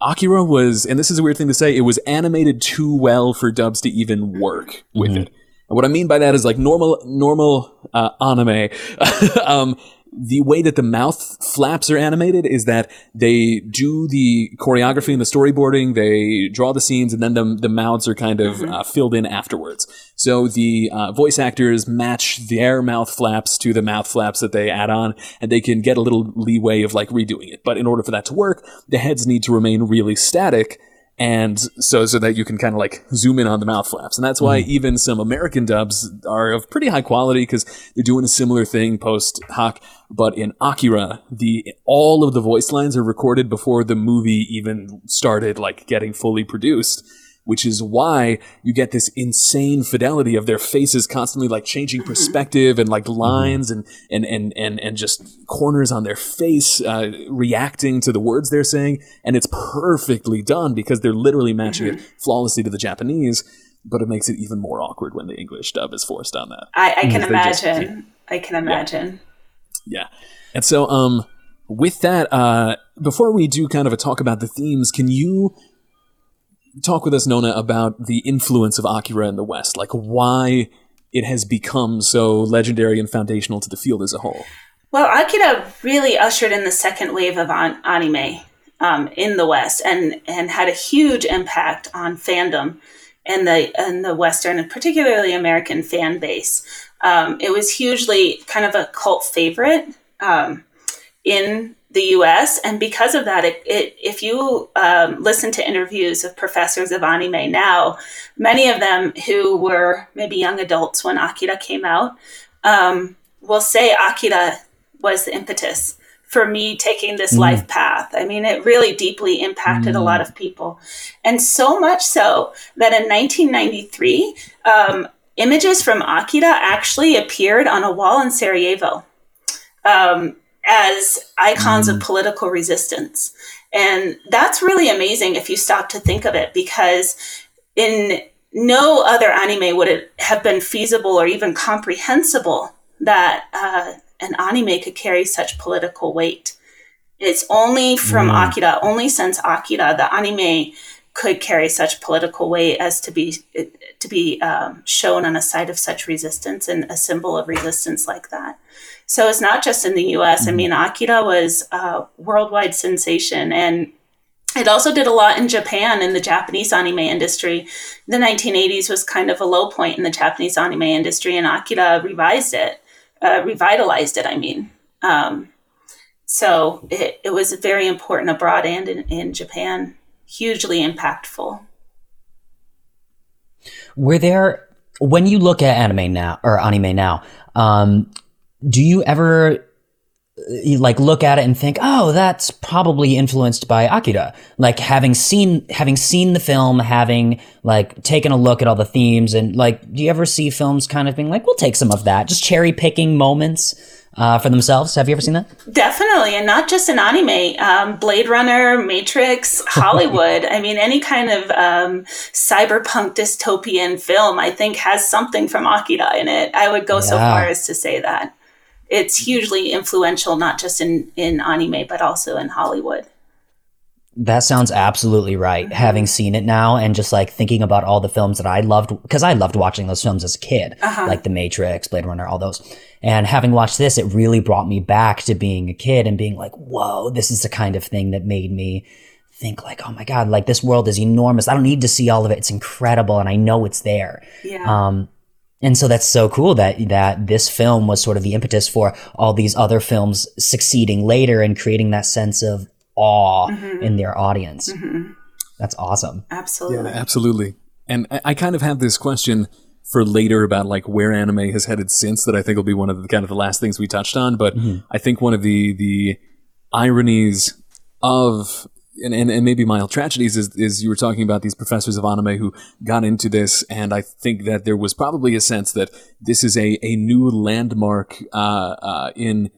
Akira was, and this is a weird thing to say, it was animated too well for dubs to even work with it. And what I mean by that is like normal, normal uh, anime. (laughs) um, the way that the mouth flaps are animated is that they do the choreography and the storyboarding, they draw the scenes, and then the, the mouths are kind of uh, filled in afterwards. So the uh, voice actors match their mouth flaps to the mouth flaps that they add on, and they can get a little leeway of like redoing it. But in order for that to work, the heads need to remain really static and so so that you can kind of like zoom in on the mouth flaps. And that's why mm-hmm. even some american dubs are of pretty high quality because they're doing a similar thing post hoc but in akira the all of the voice lines are recorded before the movie even started like getting fully produced which is why you get this insane fidelity of their faces constantly like changing perspective and like lines and, and, and, and, and just corners on their face, uh, reacting to the words they're saying. And it's perfectly done because they're literally matching it flawlessly to the Japanese. But it makes it even more awkward when the English dub is forced on that. I, I can They just- imagine. I can imagine. Yeah. And so, um, with that, uh, before we do kind of a talk about the themes, can you talk with us, Nona, about the influence of Akira in the West? Like why it has become so legendary and foundational to the field as a whole? Well, Akira really ushered in the second wave of an- anime um, in the West, and and had a huge impact on fandom in the in the Western and particularly American fan base. Um, it was hugely kind of a cult favorite um, in the U.S. and because of that, it, it if you um, listen to interviews of professors of anime now, many of them who were maybe young adults when Akira came out um, will say Akira was the impetus for me taking this life path. I mean, it really deeply impacted a lot of people. And so much so that in 1993, um, images from Akira actually appeared on a wall in Sarajevo um, as icons of political resistance. And that's really amazing if you stop to think of it, because in no other anime would it have been feasible or even comprehensible that uh, an anime could carry such political weight. It's only from Akira, only since Akira, the anime could carry such political weight as to be to be um, shown on a side of such resistance and a symbol of resistance like that. So it's not just in the U.S. I mean, Akira was a worldwide sensation, and it also did a lot in Japan in the Japanese anime industry. The 1980s was kind of a low point in the Japanese anime industry, and Akira revised it, uh, revitalized it. I mean, um, so it, it was very important abroad and in, in Japan, hugely impactful. Were there when you look at anime now or anime now, um, do you ever uh, like look at it and think, oh, that's probably influenced by Akira? Like having seen having seen the film, having like taken a look at all the themes, and like, do you ever see films kind of being like, we'll take some of that, just cherry picking moments uh, for themselves? Have you ever seen that? Definitely, and not just in anime. Um, Blade Runner, Matrix, (laughs) Hollywood. I mean, any kind of um, cyberpunk dystopian film, I think, has something from Akira in it. I would go so far as to say that it's mm-hmm. hugely influential, not just in in anime, but also in Hollywood. That sounds absolutely right. Mm-hmm. Having seen it now and just like thinking about all the films that I loved, because I loved watching those films as a kid, uh-huh. like The Matrix, Blade Runner, all those. And having watched this, it really brought me back to being a kid and being like, whoa, this is the kind of thing that made me think like, oh my God, like this world is enormous. I don't need to see all of it. It's incredible. And I know it's there. Yeah. Um, and so that's so cool that that this film was sort of the impetus for all these other films succeeding later and creating that sense of awe mm-hmm. in their audience. Mm-hmm. That's awesome. Absolutely. Yeah, Absolutely. And I, I kind of have this question for later about like where anime has headed since that I think will be one of the kind of the last things we touched on. But mm-hmm. I think one of the the ironies of and, and, and maybe mild tragedies is, is you were talking about these professors of anime who got into this, and I think that there was probably a sense that this is a, a new landmark uh, uh, in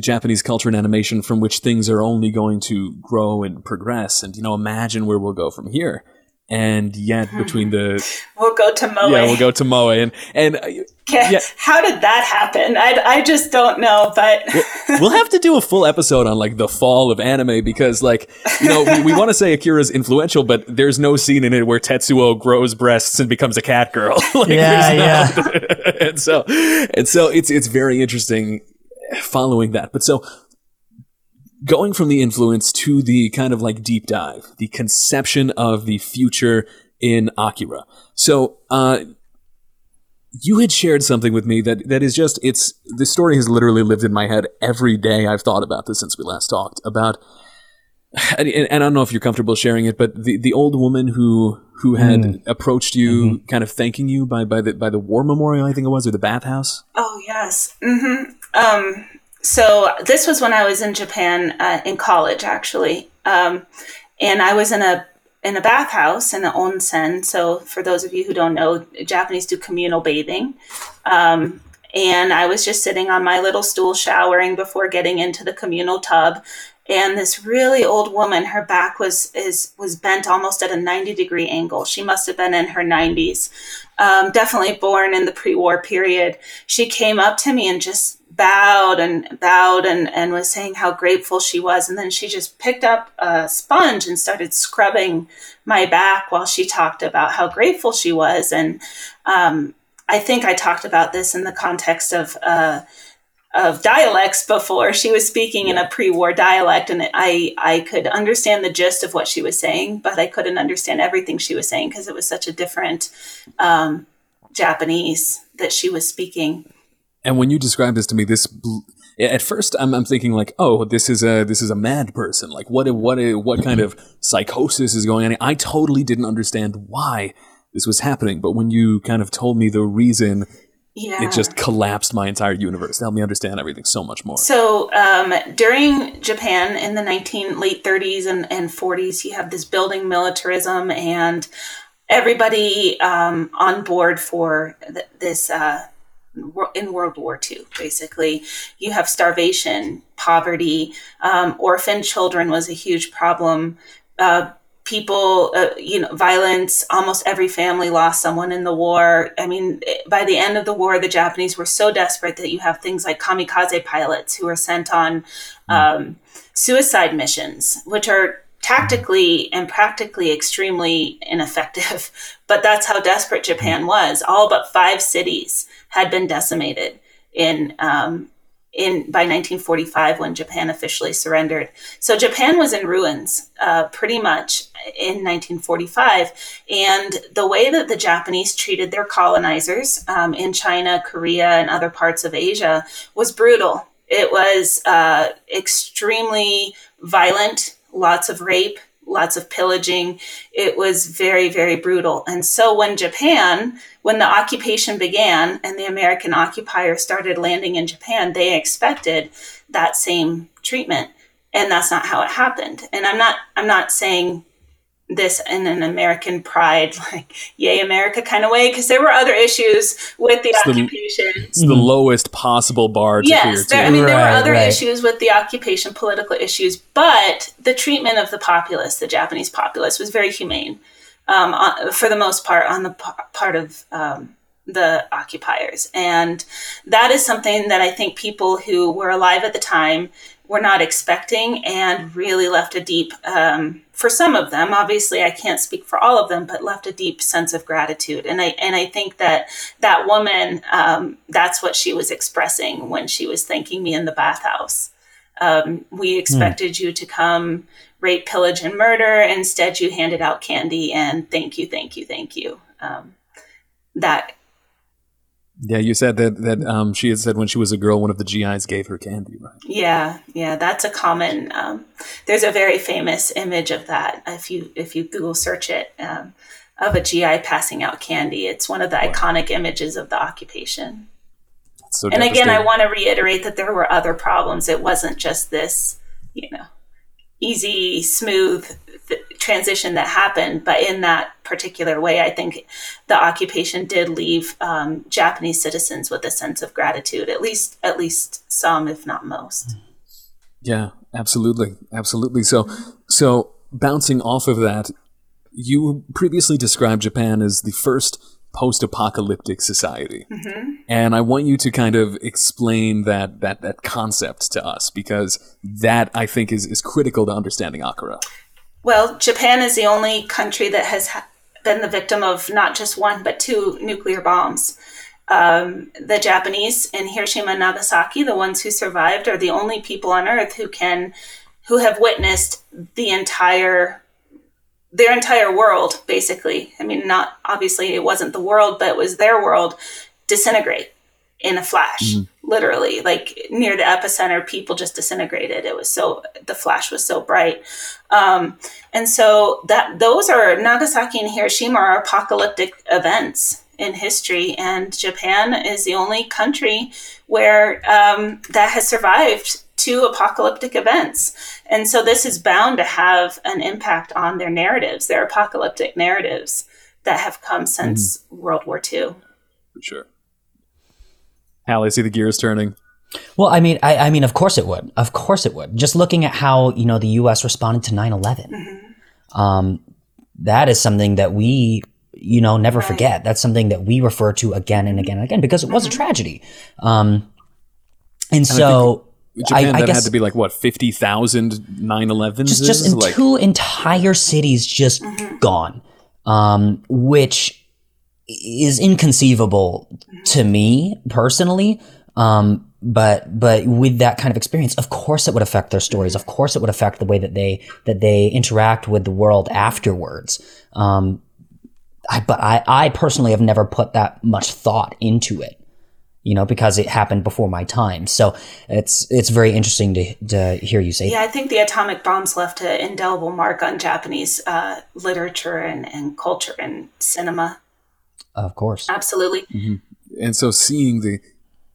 Japanese culture and animation from which things are only going to grow and progress, and you know imagine where we'll go from here. And yet between the (laughs) we'll go to Moe. yeah, we'll go to Moe and and uh, yeah. How did that happen? I, I just don't know, but we'll have to do a full episode on like the fall of anime because like you know we, we want to say Akira's influential, but there's no scene in it where Tetsuo grows breasts and becomes a cat girl. (laughs) like, Yeah, there's (laughs) no- and so and so it's it's very interesting following that. But so going from the influence to the kind of like deep dive, the conception of the future in Akira. So, uh, you had shared something with me that, that is just, it's, the story has literally lived in my head every day I've thought about this since we last talked about, and, and I don't know if you're comfortable sharing it, but the, the old woman who, who had approached you, kind of thanking you by, by the, by the war memorial, I think it was, or the bathhouse. Oh yes. hmm Um, so this was when I was in Japan uh, in college, actually, um, and I was in a in a bathhouse in an onsen. So for those of you who don't know, Japanese do communal bathing. Um, and I was just sitting on my little stool showering before getting into the communal tub. And this really old woman, her back was is was bent almost at a 90 degree angle. She must have been in her 90s. Um, definitely born in the pre-war period. She came up to me and just bowed and bowed and, and was saying how grateful she was. And then she just picked up a sponge and started scrubbing my back while she talked about how grateful she was. And um, I think I talked about this in the context of uh, of dialects before. She was speaking in a pre-war dialect, and I I could understand the gist of what she was saying, but I couldn't understand everything she was saying because it was such a different um, Japanese that she was speaking. And when you describe this to me, this at first I'm, I'm thinking like, oh, this is a this is a mad person. Like, what what what kind of psychosis is going on? I totally didn't understand why this was happening, but when you kind of told me the reason, Yeah. it just collapsed my entire universe. It helped me understand everything so much more. So um, during Japan in the 19 late 30s and, and 40s, you have this building militarism and everybody um, on board for th- this uh, in World War II. Basically, you have starvation, poverty, um, orphan children was a huge problem. Uh, people, uh, you know, violence. Almost every family lost someone in the war. I mean, by the end of the war, the Japanese were so desperate that you have things like kamikaze pilots who are sent on um, suicide missions, which are tactically and practically extremely ineffective. (laughs) But that's how desperate Japan was. All but five cities had been decimated in um, in by 1945 when Japan officially surrendered. So Japan was in ruins uh, pretty much in 1945, and the way that the Japanese treated their colonizers um, in China, Korea, and other parts of Asia was brutal. It was uh, extremely violent, lots of rape, lots of pillaging. It was very, very brutal. And so when Japan, when the occupation began and the American occupiers started landing in Japan, they expected that same treatment. And that's not how it happened. And I'm not I'm not saying this in an American pride, (laughs) like yay America kind of way, because there were other issues with the the- occupation. It's the lowest possible bar to Yes, clear there, I to. mean there were other right. issues with the occupation, political issues, but the treatment of the populace, the Japanese populace, was very humane um, on, for the most part on the p- part of um, the occupiers, and that is something that I think people who were alive at the time were not expecting, and really left a deep. Um, for some of them, obviously, I can't speak for all of them, but left a deep sense of gratitude, and I and I think that that woman, um, that's what she was expressing when she was thanking me in the bathhouse. Um, we expected you to come rape, pillage, and murder. Instead, you handed out candy and thank you, thank you, thank you. Um, that Yeah, you said that that um, she had said when she was a girl, one of the GIs gave her candy, right? yeah, yeah, that's a common. Um, there's a very famous image of that. If you if you Google search it, um, of a GI passing out candy, it's one of the iconic images of the occupation. So and again, I want to reiterate that there were other problems. It wasn't just this, you know, easy, smooth th- transition that happened. But in that particular way, I think the occupation did leave um, Japanese citizens with a sense of gratitude. At least, at least some, if not most. Yeah, absolutely, absolutely. So, so bouncing off of that, you previously described Japan as the first post-apocalyptic society, Mm-hmm. and I want you to kind of explain that that that concept to us because that I think is is critical to understanding Akira. Well, Japan is the only country that has ha- been the victim of not just one but two nuclear bombs. Um, the Japanese in Hiroshima and Nagasaki, the ones who survived, are the only people on Earth who can, who have witnessed the entire, their entire world, basically. I mean, not obviously it wasn't the world, but it was their world disintegrate in a flash, literally. Like near the epicenter, people just disintegrated. It was so the flash was so bright. Um, and so that those are Nagasaki and Hiroshima are apocalyptic events in history, and Japan is the only country where um, that has survived two apocalyptic events. And so this is bound to have an impact on their narratives, their apocalyptic narratives that have come since World War II. For sure. Hal, I see the gears turning. Well, I mean, I, I mean, of course it would. Of course it would. Just looking at how you know the U.S. responded to 9-11. Um, that is something that we, you know, never forget. That's something that we refer to again and again and again because it was a tragedy. Um, and so Japan, I, I that guess had to be like what 50,000 9/11s. just just in like two entire cities just gone, um, which is inconceivable to me personally. Um, but but with that kind of experience, of course it would affect their stories. Of course it would affect the way that they that they interact with the world afterwards. Um, I, but I, I personally have never put that much thought into it, you know, because it happened before my time. So it's it's very interesting to to hear you say Yeah, I think the atomic bombs left an indelible mark on Japanese uh, literature and, and culture and cinema. That. Of course. Absolutely. and so seeing the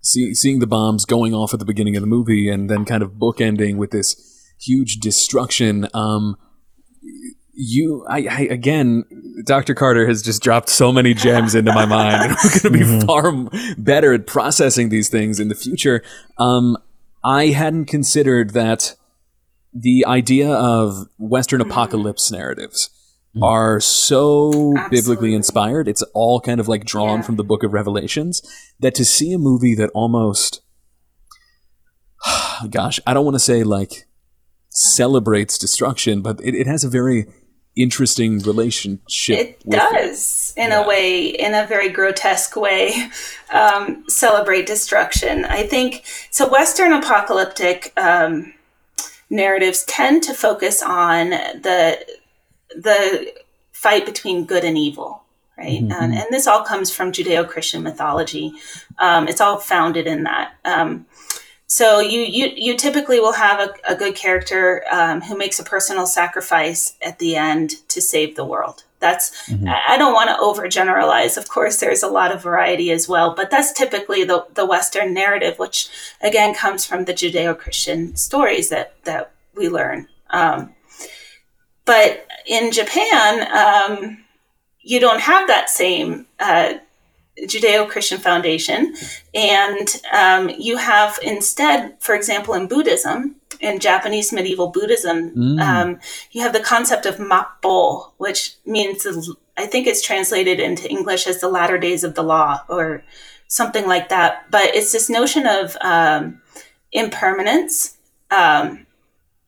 see, seeing the bombs going off at the beginning of the movie and then kind of bookending with this huge destruction um you I, I again dr carter has just dropped so many gems into my mind and (laughs) we're going to be far better at processing these things in the future um i hadn't considered that the idea of western apocalypse narratives are so biblically inspired it's all kind of like drawn Yeah. from the book of revelations that to see a movie that almost (sighs) gosh i don't want to say like celebrates destruction but it, it has a very interesting relationship It with does, in a way, in a very grotesque way, um, celebrate destruction. I think so. Western apocalyptic um, narratives tend to focus on the the fight between good and evil, right? And, and this all comes from Judeo-Christian mythology. Um, it's all founded in that. Um, so you, you you typically will have a, a good character um, who makes a personal sacrifice at the end to save the world. That's I I don't want to overgeneralize. Of course, there's a lot of variety as well, but that's typically the, the Western narrative, which again comes from the Judeo-Christian stories that that we learn. Um, but in Japan, um, you don't have that same uh, Judeo-Christian foundation, and um, you have instead, for example, in Buddhism, in Japanese medieval Buddhism, um, you have the concept of mappo, which means the, I think it's translated into English as the latter days of the law or something like that. But it's this notion of um, impermanence. Um,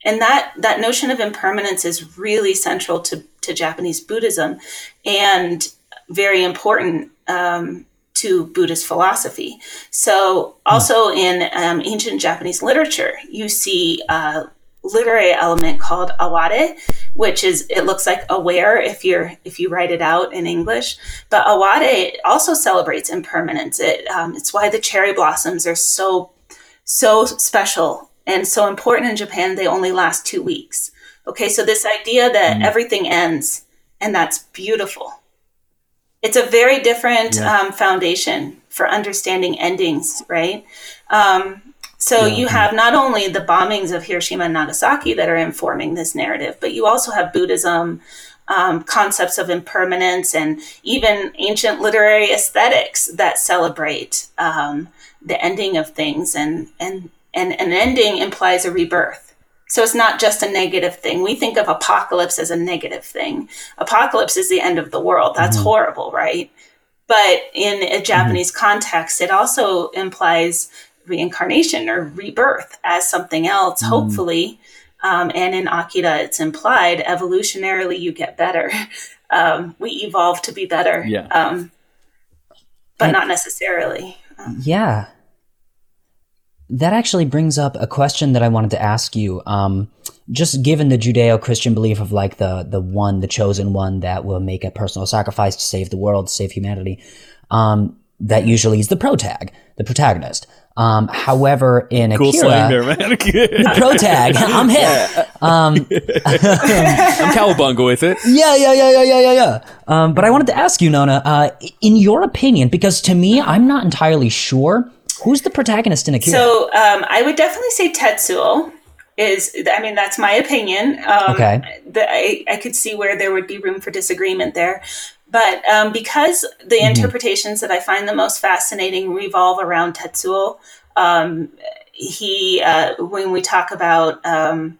and that, that notion of impermanence is really central to, to Japanese Buddhism and very important um, to Buddhist philosophy. So, also in um, ancient Japanese literature, you see a literary element called aware, which is it looks like aware if you're if you write it out in English. But aware also celebrates impermanence. It um, it's why the cherry blossoms are so so special and so important in Japan. They only last two weeks. Okay, so this idea that everything ends and that's beautiful. It's a very different um, foundation for understanding endings, right? Um, so you have not only the bombings of Hiroshima and Nagasaki that are informing this narrative, but you also have Buddhism, um, concepts of impermanence, and even ancient literary aesthetics that celebrate um, the ending of things. And and and an ending implies a rebirth. So it's not just a negative thing. We think of apocalypse as a negative thing. Apocalypse is the end of the world. That's horrible, right? But in a Japanese context, it also implies reincarnation or rebirth as something else, hopefully. Um, and in Akira, it's implied evolutionarily you get better. (laughs) Um, we evolve to be better. Yeah. Um, but not necessarily. Yeah. That actually brings up a question that I wanted to ask you. Um, just given the Judeo-Christian belief of like the the one, the chosen one that will make a personal sacrifice to save the world, save humanity, um, that usually is the protag, the protagonist. Um, however, in Cool Akira, slang there, man. (laughs) the protag, (laughs) I'm hip. Um, (laughs) I'm cowabunga with it. Yeah, yeah, yeah, yeah, yeah, yeah, yeah. Um, but I wanted to ask you, Nona, uh, in your opinion, because to me, I'm not entirely sure who's the protagonist in Akira. So um, I would definitely say Tetsuo is. I mean, that's my opinion. Um, Okay. The, I, I could see where there would be room for disagreement there. But um, because the interpretations that I find the most fascinating revolve around Tetsuo, um, he, uh, when we talk about um,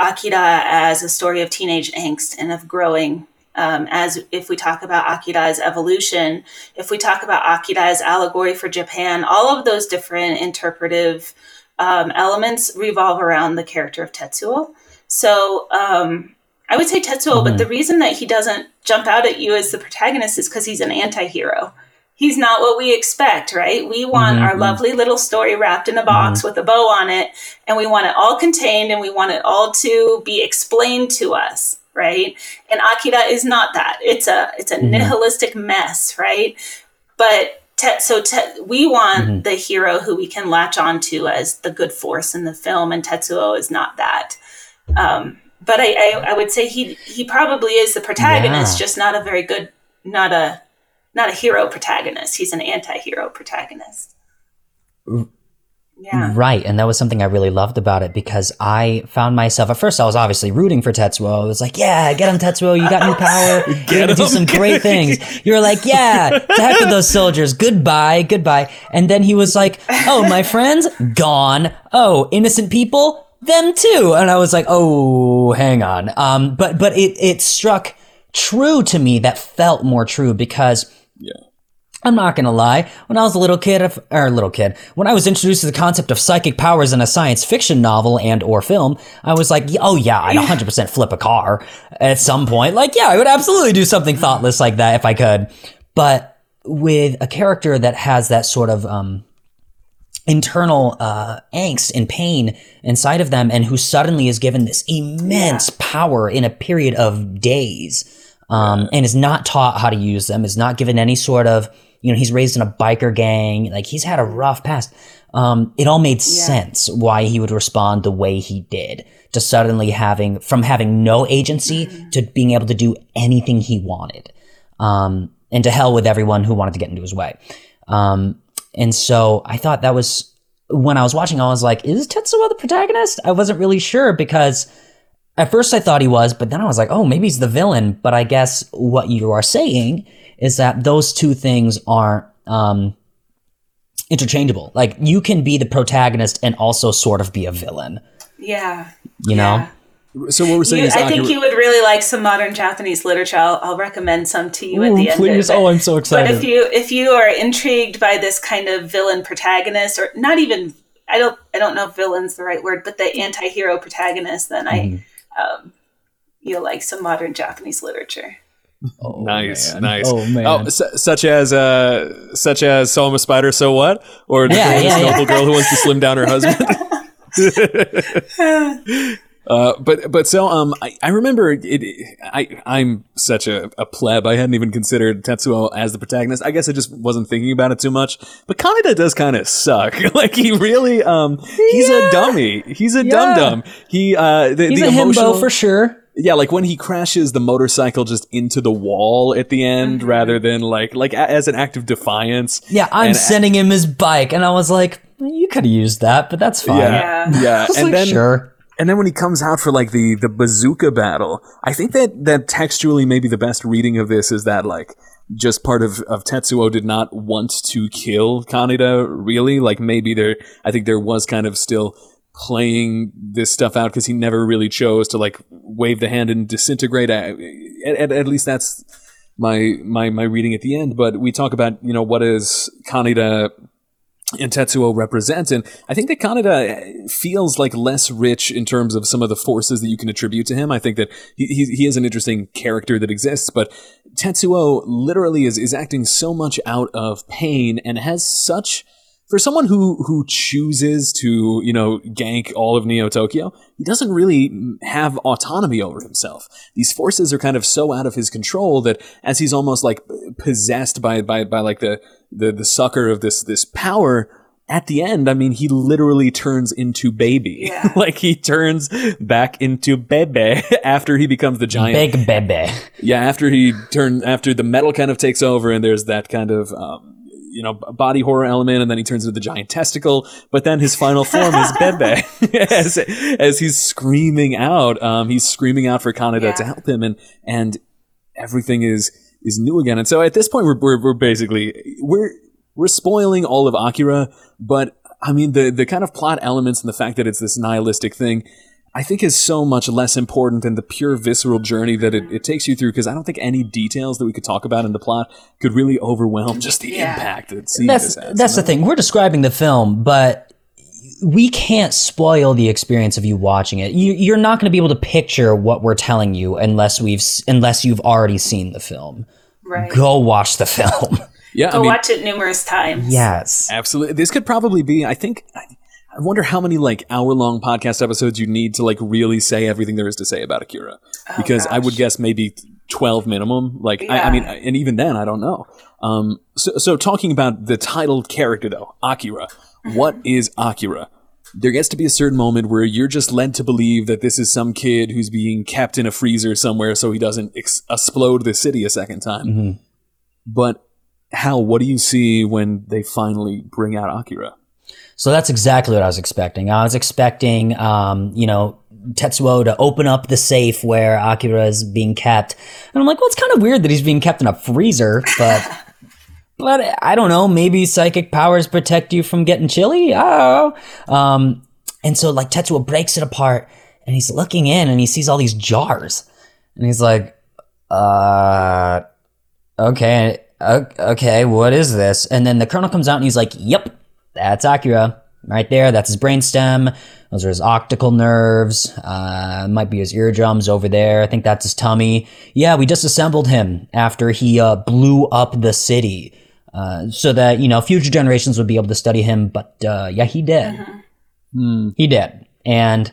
Akira as a story of teenage angst and of growing, um, as if we talk about Akira as evolution, if we talk about Akira as allegory for Japan, all of those different interpretive um, elements revolve around the character of Tetsuo. So um, I would say Tetsuo, but the reason that he doesn't jump out at you as the protagonist is because he's an anti hero. He's not what we expect, right? We want our lovely little story wrapped in a box with a bow on it, and we want it all contained and we want it all to be explained to us, right? And Akira is not that. It's a it's a nihilistic mess, right? But te- so te- we want the hero who we can latch onto as the good force in the film, and Tetsuo is not that. Um, but I, I, I would say he he probably is the protagonist, Yeah. just not a very good, not a not a hero protagonist. He's an anti-hero protagonist. Yeah. Right, and that was something I really loved about it because I found myself at first I was obviously rooting for Tetsuo. I was like, "Yeah, get him, Tetsuo! You got new power. (laughs) You're gonna do some great (laughs) things." You're like, "Yeah, to heck with those soldiers. Goodbye, goodbye." And then he was like, "Oh, my (laughs) friends, gone. Oh, innocent people, them too." And I was like, "Oh, hang on." Um, but but it it struck true to me. That felt more true because. I'm not gonna lie. When I was a little kid, if- or little kid, when I was introduced to the concept of psychic powers in a science fiction novel and or film, I was like, "Oh yeah, I'd 100% flip a car at some point." Like, yeah, I would absolutely do something thoughtless like that if I could. But with a character that has that sort of um, internal uh, angst and pain inside of them, and who suddenly is given this immense power in a period of days, um, and is not taught how to use them, is not given any sort of, you know, he's raised in a biker gang, like he's had a rough past. Um, it all made sense why he would respond the way he did to suddenly having, from having no agency to being able to do anything he wanted. Um, and to hell with everyone who wanted to get into his way. Um, and so I thought that was when I was watching, I was like, is Tetsuo the protagonist? I wasn't really sure because at first I thought he was, but then I was like, oh, maybe he's the villain. But I guess what you are saying is that those two things aren't um, interchangeable. Like you can be the protagonist and also sort of be a villain, Yeah. you know? So what we're saying You, is I think you would really like some modern Japanese literature. I'll, I'll recommend some to you at the end. please. Oh, I'm so excited! But excited. if you if you are intrigued by this kind of villain protagonist, or not even, I don't I don't know if villain's the right word, but the anti-hero protagonist, then Mm-hmm. I um, you'll like some modern Japanese literature. Oh, nice, man. nice. Oh, man. su- such as uh, such as so I'm a spider, so what? Or the Yeah, yeah, yeah. girl who wants to slim down her husband. (laughs) (laughs) (laughs) Uh, but but so um I, I remember it, it I I'm such a, a pleb I hadn't even considered Tetsuo as the protagonist I guess I just wasn't thinking about it too much but Kaneda does kind of suck (laughs) like he really um he's a dummy he's a dum dum he uh the, He's the a emotional himbo for sure. yeah, like when he crashes the motorcycle just into the wall at the end, rather than like like a- as an act of defiance. Yeah, I'm And- sending him his bike, and I was like, you could have used that, but that's fine. Yeah, Yeah. yeah, (laughs) I was and like, then sure. And then when he comes out for like the the bazooka battle, I think that that textually maybe the best reading of this is that like just part of of Tetsuo did not want to kill Kaneda really. Like maybe there, I think there was kind of still playing this stuff out because he never really chose to like wave the hand and disintegrate. At, at, at least that's my my my reading at the end. But we talk about you know what is Kaneda and Tetsuo represent. And I think that Kaneda feels like less rich in terms of some of the forces that you can attribute to him. I think that he, he, he is an interesting character that exists, but Tetsuo literally is, is acting so much out of pain and has such for someone who who chooses to you know gank all of Neo Tokyo, he doesn't really have autonomy over himself. These forces are kind of so out of his control that as he's almost like possessed by by by like the the the sucker of this this power. At the end, I mean, he literally turns into baby. Yeah. (laughs) like he turns back into bebe (laughs) after he becomes the giant. Big bebe. Yeah, after he turn after the metal kind of takes over and there's that kind of um, you know body horror element and then he turns into the giant testicle but then his final form is bebe (laughs) as, as he's screaming out um, he's screaming out for Kaneda Yeah. to help him and and everything is is new again and so at this point we're, we're, we're basically we're we're spoiling all of Akira but I mean the the kind of plot elements and the fact that it's this nihilistic thing I think is so much less important than the pure visceral journey that it, it takes you through because I don't think any details that we could talk about in the plot could really overwhelm just the Yeah. impact that seeing That's that's the thing. We're describing the film, but we can't spoil the experience of you watching it. You, you're not going to be able to picture what we're telling you unless we've unless you've already seen the film. Right. Go watch the (laughs) film. yeah, Go I mean, watch it numerous times. yes. absolutely. This could probably be. I think. I, I wonder how many like hour long podcast episodes you need to like really say everything there is to say about Akira, because I would guess maybe twelve minimum. Like I, I mean, and even then, I don't know. Um, so, so talking about the title character though, Akira. What is Akira? There gets to be a certain moment where you're just led to believe that this is some kid who's being kept in a freezer somewhere so he doesn't ex- explode the city a second time. But how? What do you see when they finally bring out Akira? So that's exactly what I was expecting. I was expecting, um, you know, Tetsuo to open up the safe where Akira is being kept, and I'm like, well, it's kind of weird that he's being kept in a freezer, but. (laughs) But I don't know. Maybe psychic powers protect you from getting chilly. I. Um, and so like Tetsuo breaks it apart, and he's looking in, and he sees all these jars, and he's like, "Uh, okay, okay, what is this?" And then the colonel comes out, and he's like, "Yep, that's Akira right there. That's his brainstem. Those are his optical nerves. Uh, might be his eardrums over there. I think that's his tummy. Yeah, we disassembled him after he uh, blew up the city, uh, so that you know future generations would be able to study him. But uh, yeah, he did. He did. And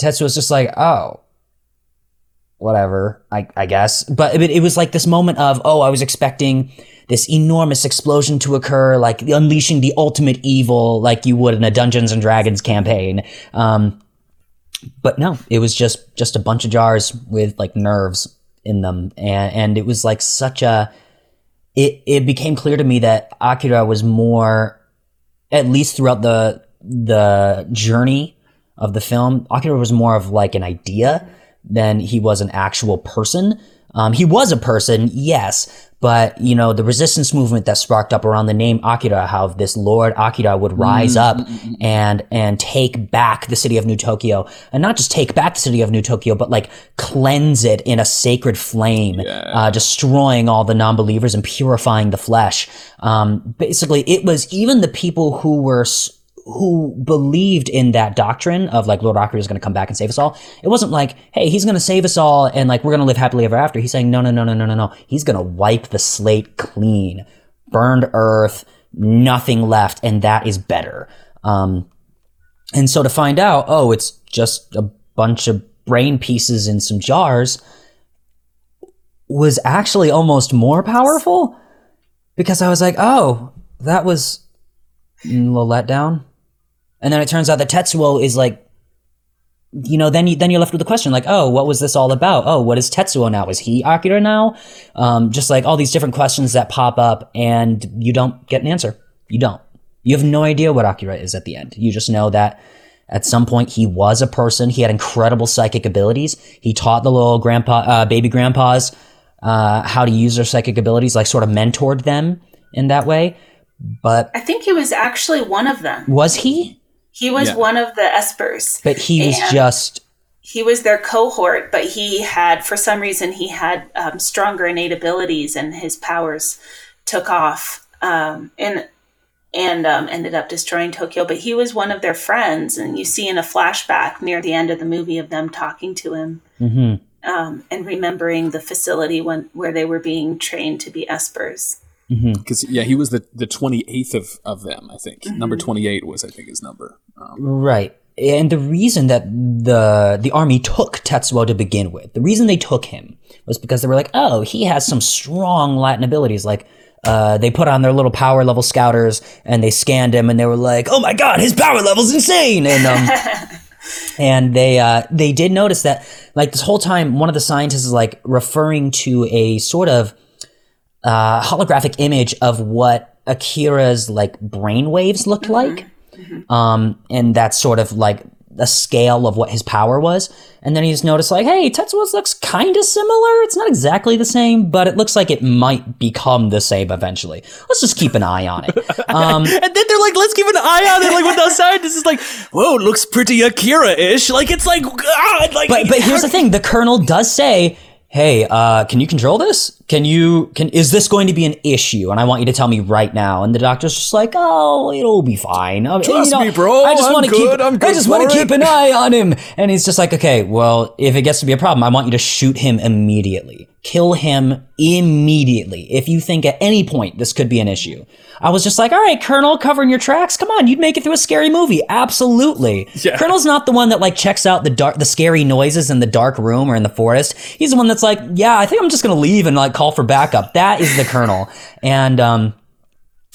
Tetsuo's just like, oh, whatever, I, I guess. But it, it was like this moment of, oh, I was expecting this enormous explosion to occur, like unleashing the ultimate evil, like you would in a Dungeons and Dragons campaign. Um, but no, it was just just a bunch of jars with like nerves in them, and and it was like such a. It it became clear to me that Akira was more, at least throughout the the journey of the film, Akira was more of like an idea than he was an actual person. Um, he was a person, yes, but you know the resistance movement that sparked up around the name Akira, how this Lord Akira would rise up and and take back the city of New Tokyo, and not just take back the city of New Tokyo, but like cleanse it in a sacred flame, uh, destroying all the non-believers and purifying the flesh. Um, basically, it was even the people who were. s- who believed in that doctrine of like Lord Akira is going to come back and save us all. It wasn't like, hey, he's going to save us all and like we're going to live happily ever after. He's saying, no, no, no, no, no, no, no. He's going to wipe the slate clean, burned earth, nothing left, and that is better. Um, and so to find out, oh, it's just a bunch of brain pieces in some jars was actually almost more powerful because I was like, oh, that was a little letdown. And then it turns out that Tetsuo is like, you know, then you then you're left with the question like, oh, what was this all about? Oh, what is Tetsuo now? Is he Akira now? Um, just like all these different questions that pop up, and you don't get an answer. You don't. You have no idea what Akira is at the end. You just know that at some point he was a person. He had incredible psychic abilities. He taught the little grandpa, uh, baby grandpas, uh, how to use their psychic abilities, like sort of mentored them in that way. But I think he was actually one of them. was he? He was Yeah. one of the espers. But he was just he was their cohort, but he had, for some reason, he had um, stronger innate abilities, and his powers took off, um, and and um, ended up destroying Tokyo. But he was one of their friends, and you see in a flashback near the end of the movie of them talking to him mhm. um, and remembering the facility when where they were being trained to be espers. Because yeah, he was the the twenty eighth of of them. I think Mm-hmm. number twenty eight was I think his number. Um, Right. And the reason that the the army took Tetsuo to begin with, the reason they took him was because they were like, oh, he has some strong Latin abilities. Like, uh, they put on their little power level scouters and they scanned him and they were like, oh my god, his power level's insane. And um, (laughs) and they uh, they did notice that like this whole time, one of the scientists is like referring to a sort of uh, holographic image of what Akira's like brain waves looked like. Um, and that's sort of like a scale of what his power was. And then he's noticed like, hey, Tetsuo's looks kind of similar. It's not exactly the same, but it looks like it might become the same eventually. Let's just keep an eye on it. (laughs) Um, and then they're like, let's keep an eye on it. Like with those scientists, (laughs) is like, whoa, it looks pretty Akira ish. Like it's like, ah, like. but but here's the thing: the colonel does say, "Hey, uh, can you control this? Can you can is this going to be an issue? And I want you to tell me right now." And the doctor's just like, "Oh, it'll be fine. Uh, Trust me, bro. I just want to keep I'm I just want to keep an eye (laughs) on him." And he's just like, "Okay, well, if it gets to be a problem, I want you to shoot him immediately. Kill him immediately. If you think at any point this could be an issue." I was just like, "All right, Colonel, covering your tracks. Come on, you'd make it through a scary movie. Absolutely." Yeah. Colonel's not the one that like checks out the dark, the scary noises in the dark room or in the forest. He's the one that's like, "Yeah, I think I'm just gonna leave and like call for backup." That is the Colonel, (laughs) and um.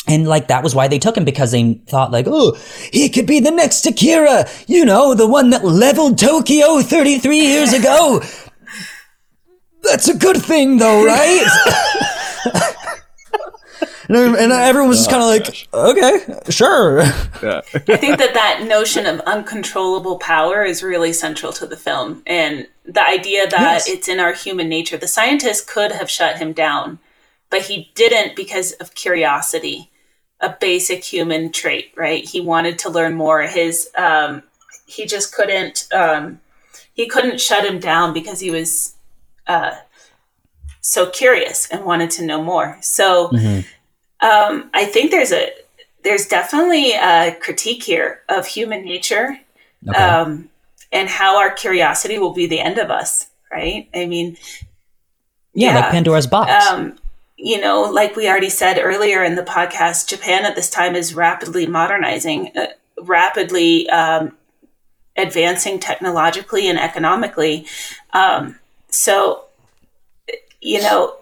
And like that was why they took him because they thought like, oh, he could be the next Akira, you know, the one that leveled Tokyo 33 years ago. (laughs) That's a good thing though, right? (laughs) and, and everyone was just kind of like, okay, sure. Yeah. I think that that notion of uncontrollable power is really central to the film, and the idea that Yes. it's in our human nature. The scientist could have shut him down, but he didn't because of curiosity, a basic human trait. Right? He wanted to learn more. His um, he just couldn't um, he couldn't shut him down because he was uh, so curious and wanted to know more. So um, I think there's a there's definitely a critique here of human nature um, and how our curiosity will be the end of us. Right? I mean, Yeah, like Pandora's box. um, you know, like we already said earlier in the podcast, Japan at this time is rapidly modernizing, uh, rapidly um, advancing technologically and economically. Um, so, you know,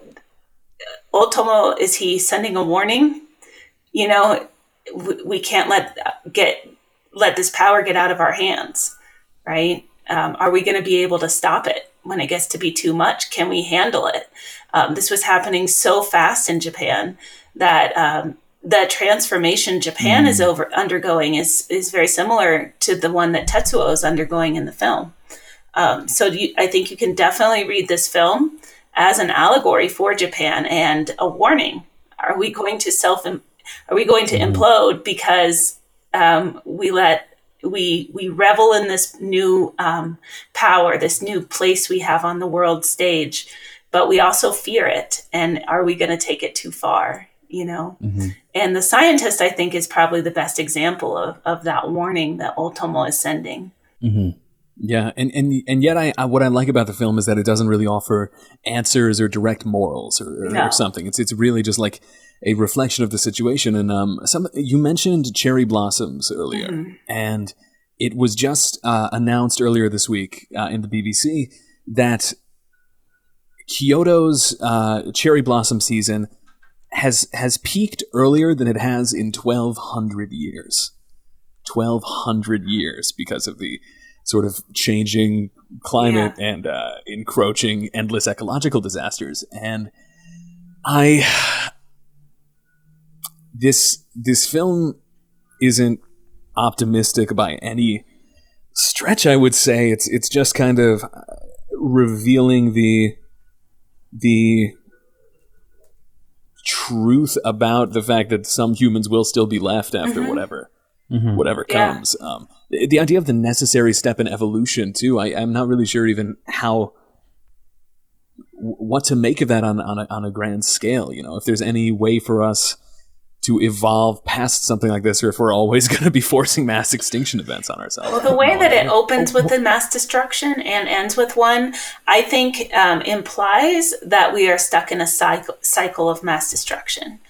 Otomo is he sending a warning? You know, we, we can't let get let this power get out of our hands, right? Um, are we going to be able to stop it when it gets to be too much? Can we handle it? Um, this was happening so fast in Japan that um, the transformation Japan is over undergoing is is very similar to the one that Tetsuo is undergoing in the film. Um, so you, I think you can definitely read this film as an allegory for Japan and a warning. Are we going to self? Are we going to implode because um, we let we we revel in this new um, power, this new place we have on the world stage, but we also fear it. And are we going to take it too far? You know. And the scientist, I think, is probably the best example of of that warning that Otomo is sending. Yeah, and and and yet, I, I what I like about the film is that it doesn't really offer answers or direct morals or, or, No. something. It's it's really just like a reflection of the situation. And um, some you mentioned cherry blossoms earlier, and it was just uh, announced earlier this week uh, in the BBC that Kyoto's uh, cherry blossom season has has peaked earlier than it has in twelve hundred years. Twelve hundred years because of the sort of changing climate and uh, encroaching endless ecological disasters. And I this this film isn't optimistic by any stretch. I would say it's it's just kind of uh, revealing the the truth about the fact that some humans will still be left after whatever Mhm. whatever Yeah. comes. Um, the the idea of the necessary step in evolution too. I, I'm not really sure even how what to make of that on on a, on a grand scale. You know, if there's any way for us to evolve past something like this, or if we're always (laughs) going to be forcing mass extinction events on ourselves. Well, the way that it opens with the mass destruction and ends with one, I think um, implies that we are stuck in a cycle, cycle of mass destruction.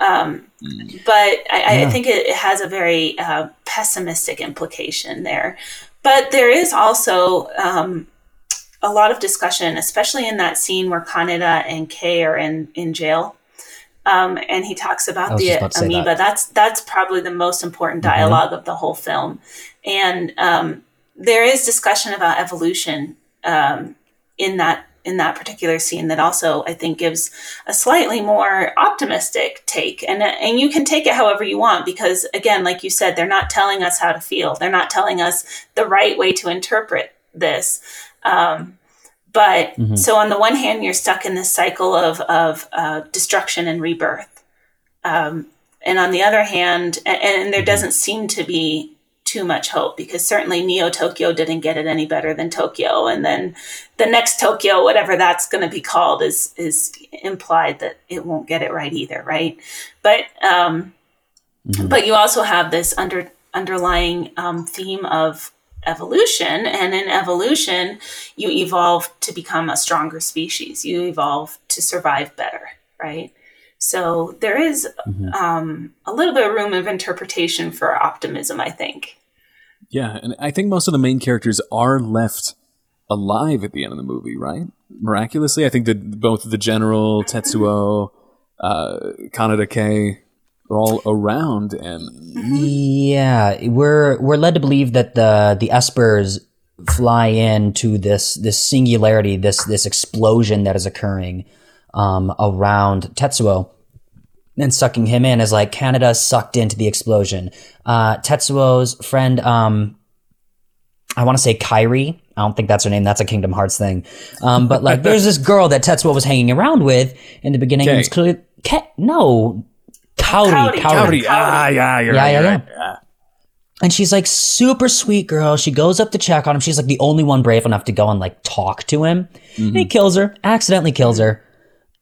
Um, but I, I think it, has a very uh, pessimistic implication there. But there is also um, a lot of discussion, especially in that scene where Kaneda and Kei are in, in jail. Um, and he talks about the about amoeba. that. That's that's probably the most important Mhm. dialogue of the whole film. And um, there is discussion about evolution um, in that in that particular scene that also I think gives a slightly more optimistic take. And and you can take it however you want because again, like you said, they're not telling us how to feel. They're not telling us the right way to interpret this. Um, but Mhm. so on the one hand, you're stuck in this cycle of of uh, destruction and rebirth, um, and on the other hand, and, and there doesn't seem to be too much hope because certainly Neo Tokyo didn't get it any better than Tokyo, and then the next Tokyo, whatever that's going to be called, is is implied that it won't get it right either, right? But um, Mhm. but you also have this under underlying um, theme of evolution and in evolution you evolve to become a stronger species you evolve to survive better right so there is Mhm. um, a little bit of room of interpretation for optimism i think Yeah, and I think most of the main characters are left alive at the end of the movie, right? Miraculously, I think that both the general Tetsuo, uh, Kaneda Kei are all around, and Yeah, we're we're led to believe that the the espers fly into this this singularity, this this explosion that is occurring um, around Tetsuo, and sucking him in as like Kaneda sucked into the explosion. Uh, Tetsuo's friend, um, I want to say Kyrie. I don't think that's her name. That's a Kingdom Hearts thing. Um, but like, there's this girl that Tetsuo was hanging around with in the beginning. It's clear, Ke- no, Kaori, Kaori, Kaori. Kaori. ah, yeah, you're Yeah, right, yeah, right. yeah. And she's like super sweet girl. She goes up to check on him. She's like the only one brave enough to go and like talk to him. And he kills her, accidentally kills her.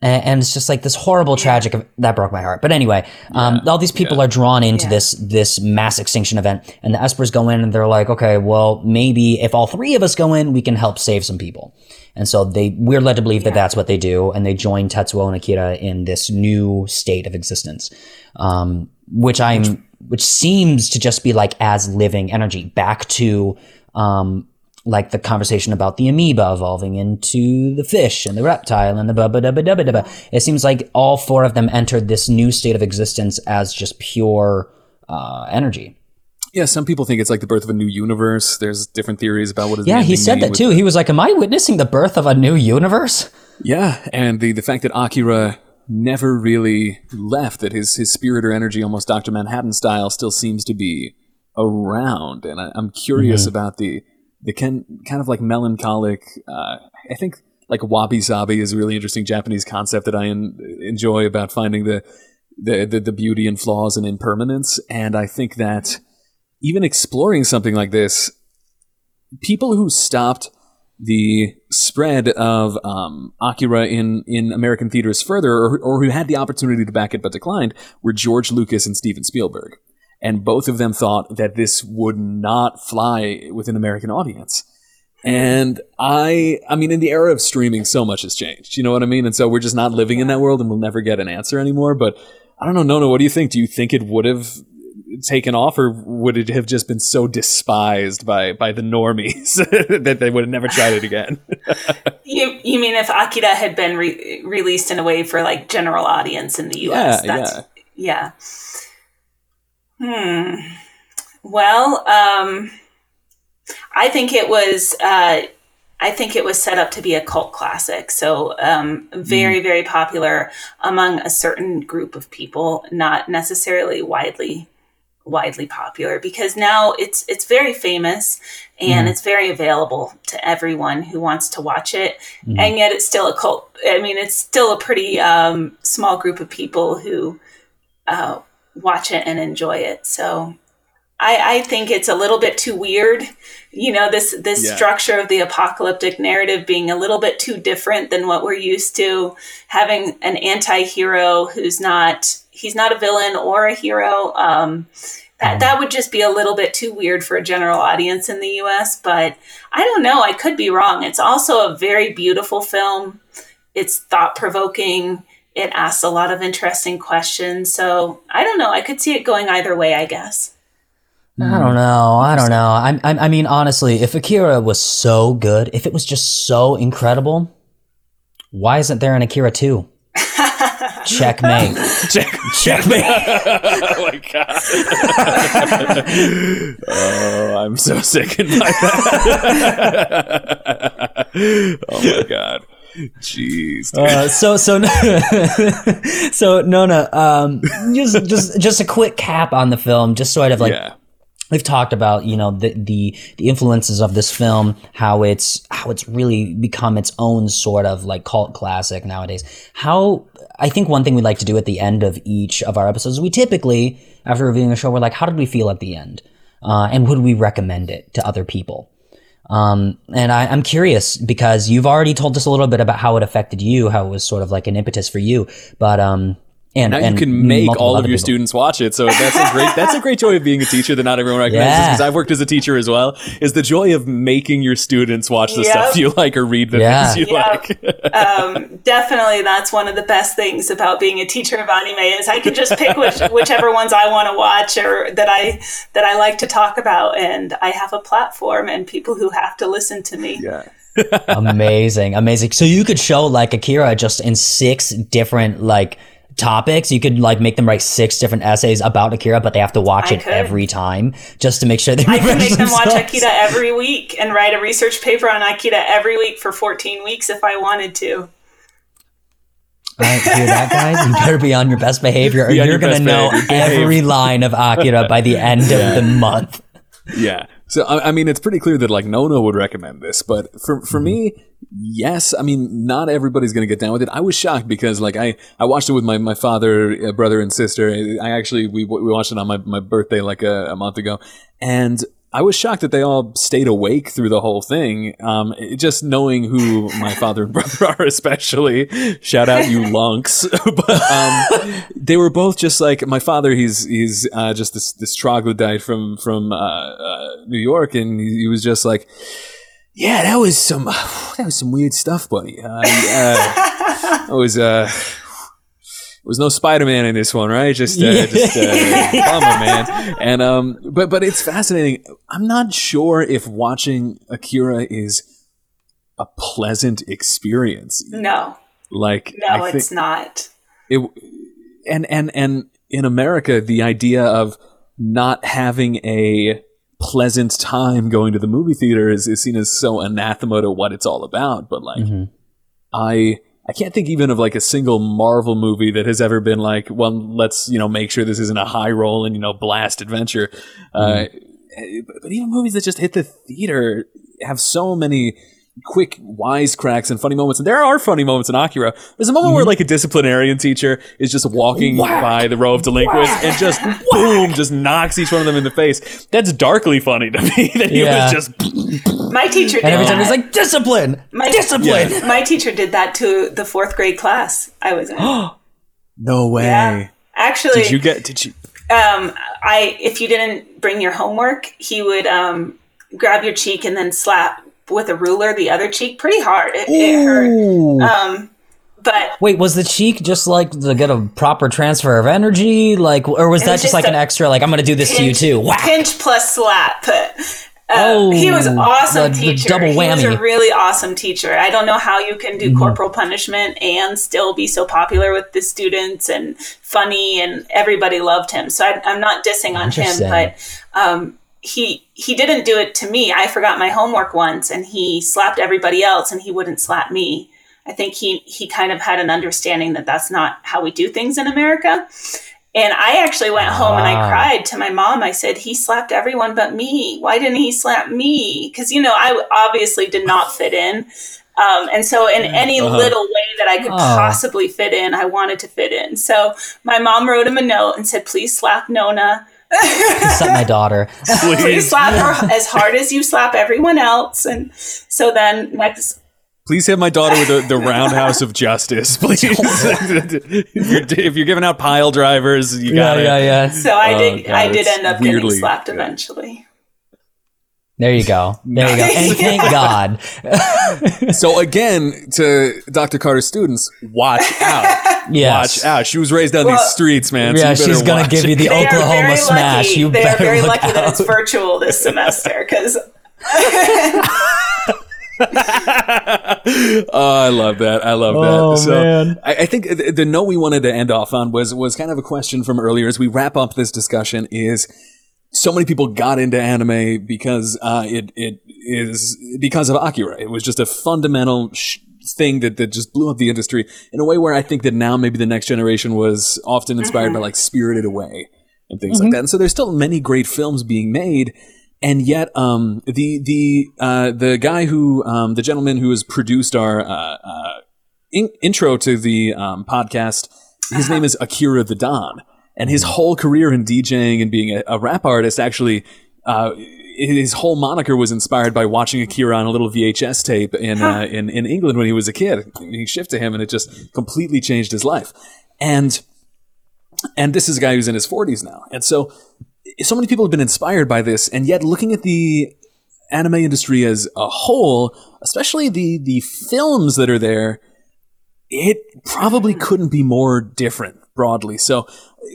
And, and it's just like this horrible tragic that broke my heart. But anyway, um, all these people are drawn into Yeah. this this mass extinction event, and the Espers go in and they're like, okay, well maybe if all three of us go in, we can help save some people. And so they we're led to believe that that's what they do, and they join Tetsuo and Akira in this new state of existence, um, which I'm which seems to just be like as living energy back to um, like the conversation about the amoeba evolving into the fish and the reptile and the ba ba da ba da ba da. It seems like all four of them entered this new state of existence as just pure uh, energy. Yeah, some people think it's like the birth of a new universe. There's different theories about what does Yeah, he said that too. the- He was like, "Am I witnessing the birth of a new universe?" Yeah, and the the fact that Akira never really left, that his his spirit or energy, almost Doctor Manhattan style, still seems to be around, and I, I'm curious about the the ken, kind of like melancholic. Uh, I think like wabi sabi is a really interesting Japanese concept that I en- enjoy about finding the, the the the beauty and flaws and impermanence, and I think that even exploring something like this, people who stopped the spread of um, Akira in, in American theaters further, or, or who had the opportunity to back it but declined, were George Lucas and Steven Spielberg. And both of them thought that this would not fly with an American audience. And I, I mean, in the era of streaming, so much has changed. You know what I mean? And so we're just not living in that world, and we'll never get an answer anymore. But I don't know, Nona. What do you think? Do you think it would have taken off, or would it have just been so despised by by the normies (laughs) that they would have never tried it again? (laughs) you, you mean if akira had been re- released in a way for like general audience in the us Yeah, that's yeah hmm. Well um i think it was uh I think it was set up to be a cult classic. So, um, very, very popular among a certain group of people, not necessarily widely widely popular because now it's it's very famous and it's very available to everyone who wants to watch it. And yet it's still a cult i mean it's still a pretty um, small group of people who uh, watch it and enjoy it so I, I think it's a little bit too weird. You know, this this Yeah. structure of the apocalyptic narrative being a little bit too different than what we're used to. Having an anti-hero who's not he's not a villain or a hero. Um, that that would just be a little bit too weird for a general audience in the U.S. But I don't know. I could be wrong. It's also a very beautiful film. It's thought provoking. It asks a lot of interesting questions. So I don't know. I could see it going either way. I guess. I don't know. I don't know. I, I, I mean, honestly, if Akira was so good, if it was just so incredible, why isn't there an Akira 2? (laughs) Checkmate. (laughs) Check. Checkmate. (laughs) oh my god. oh, I'm so sickened by that. oh my god. Jeez. Uh, so so (laughs) so Nona, um, just just just a quick cap on the film, just sort of like yeah. we've talked about you know the, the the influences of this film how it's how it's really become its own sort of like cult classic nowadays how i think one thing we like to do at the end of each of our episodes we typically after reviewing a show we're like how did we feel at the end uh, and would we recommend it to other people um, and I, I'm curious because you've already told us a little bit about how it affected you, how it was sort of like an impetus for you. But um, and Now and you can make multiple all of your people. students watch it. So that's a great that's a great joy of being a teacher that not everyone recognizes Yeah. because I've worked as a teacher as well. Is the joy of making your students watch the Yep. stuff you like or read the Yeah. things you Yep. like. (laughs) um, definitely that's one of the best things about being a teacher of anime is I can just pick which, (laughs) whichever ones I want to watch or that I that I like to talk about, and I have a platform and people who have to listen to me. yeah. amazing, amazing. So you could show like Akira just in six different like topics. You could like make them write six different essays about Akira, but they have to watch I it could. every time just to make sure they. I can refresh make them watch themselves. Akira every week and write a research paper on Akira every week for 14 weeks if I wanted to. All right, hear that, guys? You better be on your best behavior, or Be you're your gonna know behavior. Every line of Akira by the end of the month. Yeah. So I, I mean, it's pretty clear that like Nona would recommend this, but for for me, yes. I mean, not everybody's gonna get down with it. I was shocked because like I I watched it with my my father, uh, brother, and sister. I actually we we watched it on my my birthday like a, a month ago, and. I was shocked that they all stayed awake through the whole thing. Um, just knowing who my father and (laughs) brother are, especially, shout out you lunks. (laughs) but um, they were both just like my father. He's he's uh, just this this troglodyte from from uh, uh, New York, and he, he was just like, "Yeah, that was some (sighs) that was some weird stuff, buddy. Uh, (laughs) uh, that was uh." There was no Spider-Man in this one, right? Just, uh, just uh, (laughs) bummer, man. And um, but but it's fascinating. I'm not sure if watching Akira is a pleasant experience. No, Like, no, I it's not. it and and and in America, the idea of not having a pleasant time going to the movie theater is, is seen as so anathema to what it's all about. But like, I I can't think even of like a single Marvel movie that has ever been like, well, let's you know make sure this isn't a high roll and you know blast adventure. Uh, but but even movies that just hit the theater have so many quick wisecracks and funny moments. And there are funny moments in Akira. There's a moment where like a disciplinarian teacher is just walking by the row of delinquents and just boom, just knocks each one of them in the face. That's darkly funny to me (laughs) that he Yeah. was just (laughs) My teacher did And every time he's like, discipline, My- discipline. (laughs) My teacher did that to the fourth grade class I was in. (gasps) no way. Yeah. Actually, Did you get? Did you? um, I if you didn't bring your homework, he would um, grab your cheek and then slap with a ruler the other cheek pretty hard. It, it hurt. Um, but Wait, was the cheek just like to get a proper transfer of energy, like, or was that was just like an extra, like I'm gonna do this to you too? Whack. pinch plus slap. Uh, Oh, he was awesome the- the teacher. double He was whammy. a really awesome teacher. I don't know how you can do corporal punishment and still be so popular with the students and funny, and everybody loved him. So I, I'm not dissing on him, but um, he he didn't do it to me. I forgot my homework once, and he slapped everybody else, and he wouldn't slap me. I think he he kind of had an understanding that that's not how we do things in America. And I actually went home and I Ah. cried to my mom. I said, He slapped everyone but me. Why didn't he slap me? Because, you know, I obviously did not fit in. Um, and so, in any Uh-huh. little way that I could Oh. possibly fit in, I wanted to fit in. So, my mom wrote him a note and said, Please slap Nona. Slap my daughter. (laughs) Please slap her as hard as you slap everyone else. And so then next Please hit my daughter with the, the roundhouse of justice, please. (laughs) (laughs) if, you're, if you're giving out pile drivers, you yeah, got it. yeah, yeah. so I Oh, did God, I did end up weirdly- getting slapped eventually. There you go. There you go. And thank God. So again, to Dr. Carter's students, watch out. (laughs) Yes. Watch out. She was raised on Well, these streets, man. Yeah, you better she's gonna give you the They are Oklahoma very smash. lucky. You they better are very look lucky that it's virtual this semester because (laughs) oh, I love that. I love Oh, that. So man. I, I think the, the note we wanted to end off on was was kind of a question from earlier as we wrap up this discussion is so many people got into anime because uh, it it is because of Akira. It was just a fundamental sh- thing that, that just blew up the industry in a way where I think that now maybe the next generation was often inspired by like Spirited Away and things like that. And so there's still many great films being made. And yet, um, the the uh, the guy who um, the gentleman who has produced our uh, uh, in- intro to the um, podcast, his name is Akira the Don, and his whole career in DJing and being a, a rap artist actually. Uh, his whole moniker was inspired by watching Akira on a little VHS tape in uh, in in England when he was a kid. He shifted to him, and it just completely changed his life. And and this is a guy who's in his 40s now. And so so many people have been inspired by this, and yet looking at the anime industry as a whole, especially the the films that are there, it probably couldn't be more different broadly. So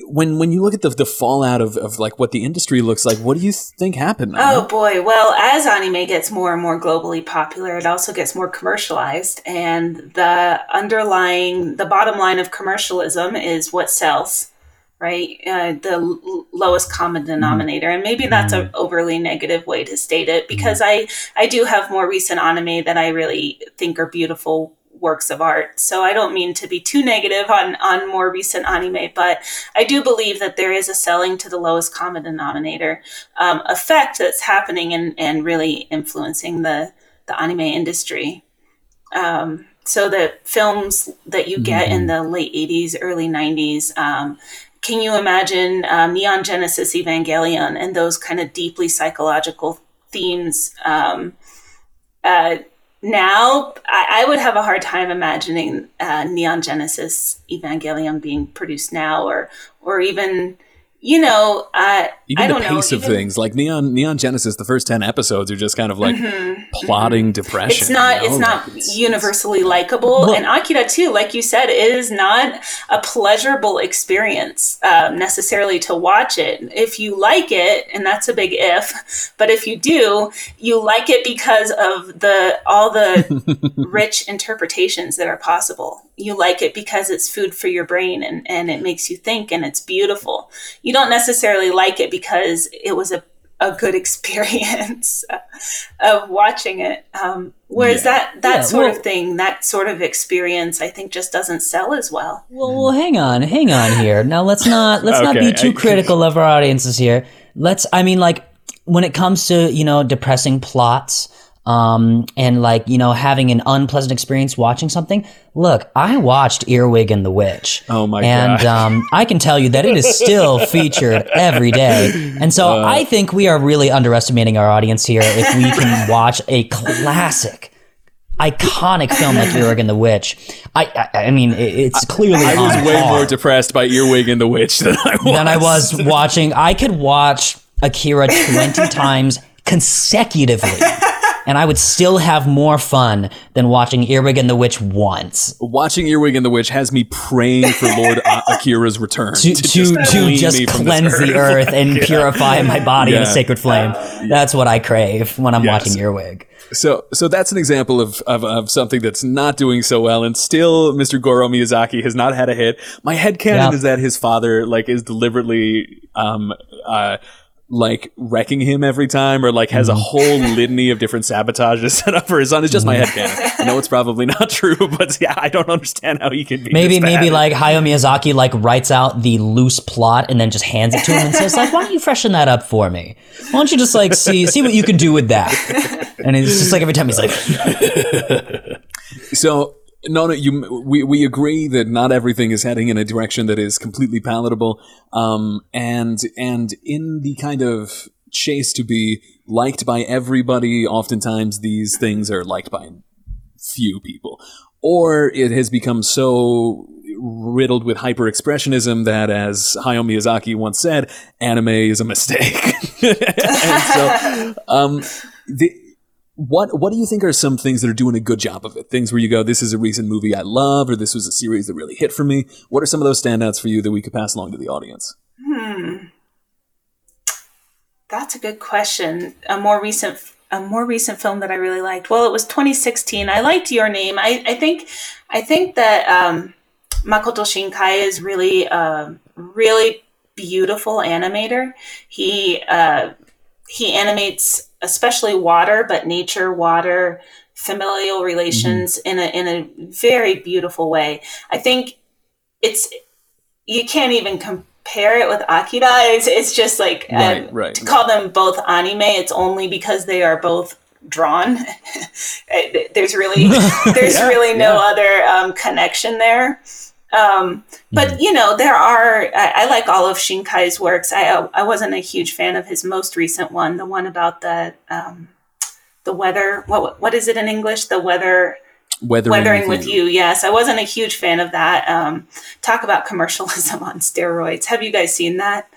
when when you look at the the fallout of, of like what the industry looks like, what do you think happened? Oh boy. Well, as anime gets more and more globally popular, it also gets more commercialized. And the underlying, the bottom line of commercialism is what sells, right? Uh, the l- lowest common mm-hmm. denominator. And maybe that's an mm-hmm. overly negative way to state it mm-hmm. because I, I do have more recent anime that I really think are beautiful works of art. So I don't mean to be too negative on on more recent anime, but I do believe that there is a selling to the lowest common denominator um, effect that's happening and and really influencing the the anime industry. Um, so the films that you get in the late '80s, early '90s. Um, can you imagine um, Neon Genesis Evangelion and those kind of deeply psychological themes? Um, uh, now I, I would have a hard time imagining uh, Neon Genesis Evangelion being produced now, or or even you know, uh, Even I the don't know. pace of even- things, like Neon Neon Genesis, the first ten episodes are just kind of like plotting depression. Mm-hmm. It's not. you know? It's not it's- universally likable. and Akira too, like you said, it is not a pleasurable experience um, necessarily to watch it. If you like it, and that's a big if, but if you do, you like it because of the all the (laughs) rich interpretations that are possible. You like it because it's food for your brain and and it makes you think and it's beautiful. You don't necessarily like it because it was a a good (laughs) experience of watching it. Um, whereas that that Yeah, sort well- of thing, that sort of experience, I think just doesn't sell as well. Well, well, hang on, hang on here. Now let's not let's not be too I- critical of our audiences here. Let's, I mean, like when it comes to you know depressing plots, um, and like you know having an unpleasant experience watching something. Look, I watched Earwig and the Witch. Oh my and, God. And um, I can tell you that it is still (laughs) featured every day. And so Uh. I think we are really underestimating our audience here if we can watch a classic iconic film like Earwig and the Witch. I, I, I mean, it's clearly I was way par more depressed by Earwig and the Witch than I was. than I was watching. I could watch Akira 20 (laughs) times consecutively. And I would still have more fun than watching Earwig and the Witch once. Watching Earwig and the Witch has me praying for Lord (laughs) Akira's return To, to, just, to just me from cleanse the earth and (laughs) purify my body in a sacred flame. That's what I crave when I'm Yes. watching Earwig. So, so that's an example of, of, of something that's not doing so well, and still, Mr. Goro Miyazaki has not had a hit. My headcanon Yeah. is that his father, like, is deliberately, um, uh, like wrecking him every time, or like has Mm-hmm. a whole litany of different sabotages (laughs) set up for his son. It's just my head headcanon. I know it's probably not true, (laughs) but yeah, I don't understand how he can be. Maybe maybe like Hayao Miyazaki like writes out the loose plot and then just hands it to him and says like, "Why don't you freshen that up for me? Why don't you just like see see what you can do with that?" And it's just like every time he's like, So no, no, you, we, we agree that not everything is heading in a direction that is completely palatable. Um, and, and in the kind of chase to be liked by everybody, oftentimes these things are liked by few people. Or it has become so riddled with hyper expressionism that, as Hayao Miyazaki once said, anime is a mistake. (laughs) and so, um, the, what what do you think are some things that are doing a good job of it? Things where you go, this is a recent movie I love, or this was a series that really hit for me. What are some of those standouts for you that we could pass along to the audience? Hmm. That's a good question. A more recent a more recent film that I really liked. Well, it was 2016. I liked Your Name. I, I think I think that um, Makoto Shinkai is really a really beautiful animator. He uh, he animates especially water, but nature, water, familial relations mm-hmm. in a in a very beautiful way. I think it's you can't even compare it with Akira. It's, it's just like right, um, right. to call them both anime. It's only because they are both drawn. (laughs) there's really (laughs) there's yeah, really no yeah. other um, connection there. Um, but mm-hmm. you know, there are. I, I, like all of Shinkai's works. I I wasn't a huge fan of his most recent one, the one about the um, the weather. What what is it in English? The weather. Weathering, Weathering with, you. you. Yes, I wasn't a huge fan of that. Um, talk about commercialism (laughs) on steroids. Have you guys seen that?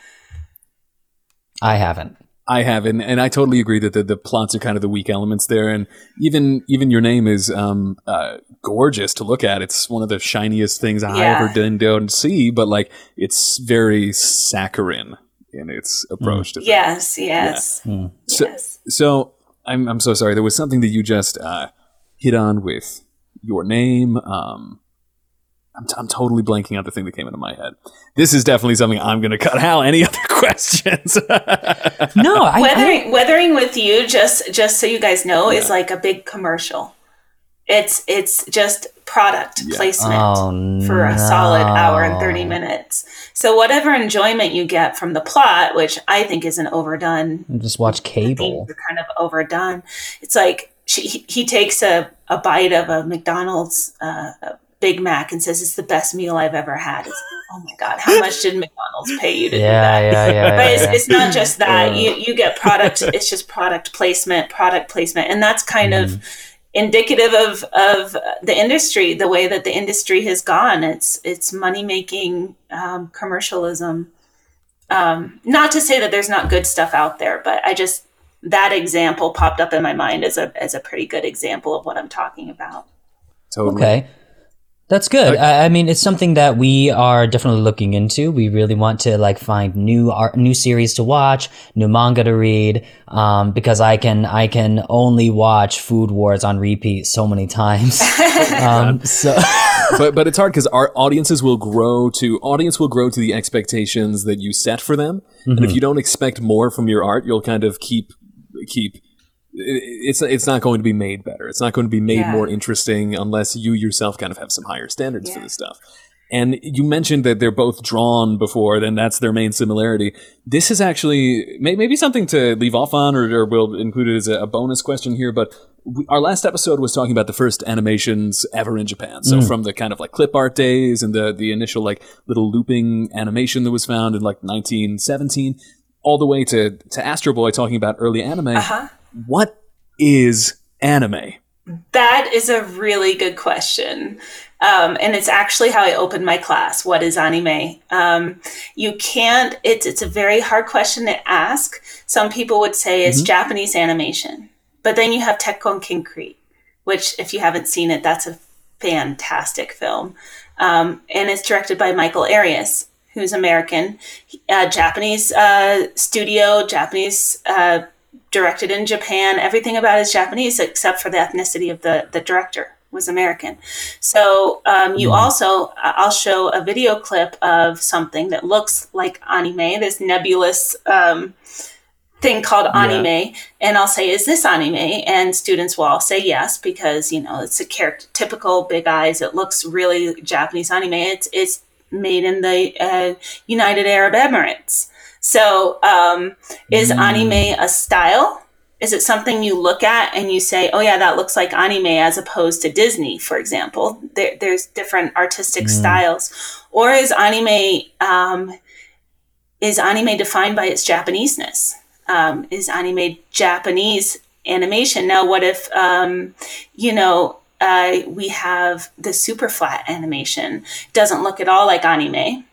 I haven't. I haven't, and I totally agree that the, the plots are kind of the weak elements there, and even even your name is um, uh, gorgeous to look at. It's one of the shiniest things I ever did don't see, but like it's very saccharine in its approach mm. to yes, yes, yeah. mm. so, yes. So I'm I'm so sorry. There was something that you just uh, hit on with your name. Um, I'm, t- I'm totally blanking out the thing that came into my head. This is definitely something I'm going to cut. Hal, any other questions? (laughs) no, I, weathering I, weathering with you. Just just so you guys know, yeah. is like a big commercial. It's it's just product yeah. placement oh, for a solid hour and 30 minutes. So whatever enjoyment you get from the plot, which I think is an overdone just watch cable. kind of overdone. It's like she, he, he takes a, a bite of a McDonald's uh, Big Mac and says it's the best meal I've ever had. It's, oh my god, how much did McDonald's pay you to yeah, do that? Yeah, yeah, but it's, yeah. it's not just (laughs) that. You you get product. it's just product placement, product placement, and that's kind mm. of mm-hmm. indicative of of the industry, the way that the industry has gone. It's it's money making um, commercialism. Um, not to say that there's not good stuff out there, but I just that example popped up in my mind as a as a pretty good example of what I'm talking about. Totally. Okay. That's good. I, I, mean, it's something that we are definitely looking into. We really want to like find new art, new series to watch, new manga to read. Um, because I can, I can only watch Food Wars on repeat so many times. (laughs) um, (laughs) so, (laughs) but but it's hard because our audiences will grow to audience will grow to the expectations that you set for them, mm-hmm. and if mm-hmm. you don't expect more from your art, you'll kind of keep keep it's it's not going to be made better. It's not going to be made yeah. more interesting unless you yourself kind of have some higher standards yeah. for this stuff. And you mentioned that they're both drawn before, then that's their main similarity. This is actually maybe something to leave off on, or, or we'll include it as a bonus question here. But we, our last episode was talking about the first animations ever in Japan. So mm. from the kind of like clip art days and the the initial like little looping animation that was found in like 1917, all the way to to Astro Boy talking about early anime. Uh-huh what is anime? That is a really good question. Um, and it's actually how I opened my class. What is anime? Um, you can't, it's, it's a very hard question to ask. Some people would say it's mm-hmm. Japanese animation. But then you have Tekkon Kinkreet, which, if you haven't seen it, that's a fantastic film. Um, and it's directed by Michael Arias, who's American, uh, Japanese uh, studio, Japanese uh, directed in Japan. Everything about it is Japanese except for the ethnicity of the, the director was American. So um, you mm. also, I'll show a video clip of something that looks like anime, this nebulous um, thing called anime, yeah. and I'll say, "Is this anime?" And students will all say yes because you know it's a character, typical big eyes. It looks really Japanese anime. It's it's made in the uh, United Arab Emirates. So, um, is mm. anime a style? Is it something you look at and you say, "Oh yeah, that looks like anime," as opposed to Disney, for example? There, there's different artistic styles, or is anime um, is anime defined by its Japaneseness? Um, is anime Japanese animation? Now, what if um, you know uh, we have the super flat animation? Doesn't look at all like anime,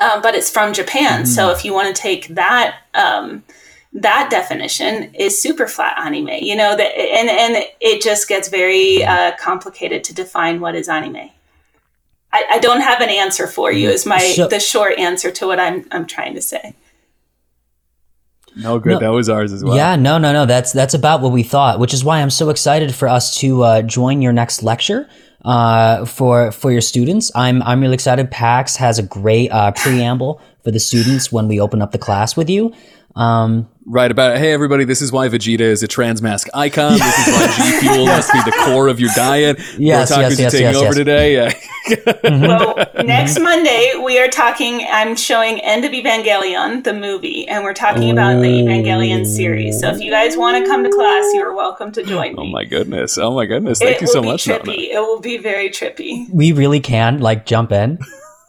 um, but it's from Japan. So if you want to take that um, that definition is super flat anime. You know that, and and it just gets very uh, complicated to define what is anime. I, I don't have an answer for you. Is my So- the short answer to what I'm I'm trying to say. No good. That was ours as well. Yeah, no, no, no. That's that's about what we thought, which is why I'm so excited for us to uh, join your next lecture uh, for for your students. I'm I'm really excited. Pax has a great uh, preamble for the students when we open up the class with you. Um, Right about hey everybody, this is why Vegeta is a transmask icon. This is why G Fuel must be the core of your diet. (laughs) Yes, Otakus yes, are yes, taking yes, over yes. today. Yeah. Well, (laughs) next Monday we are talking. I'm showing End of Evangelion, the movie, and we're talking about the Evangelion series. So if you guys want to come to class, you are welcome to join Oh my goodness. Oh my goodness. Thank it you will so be much, trippy. Nona. It will be very trippy. we really can like jump in.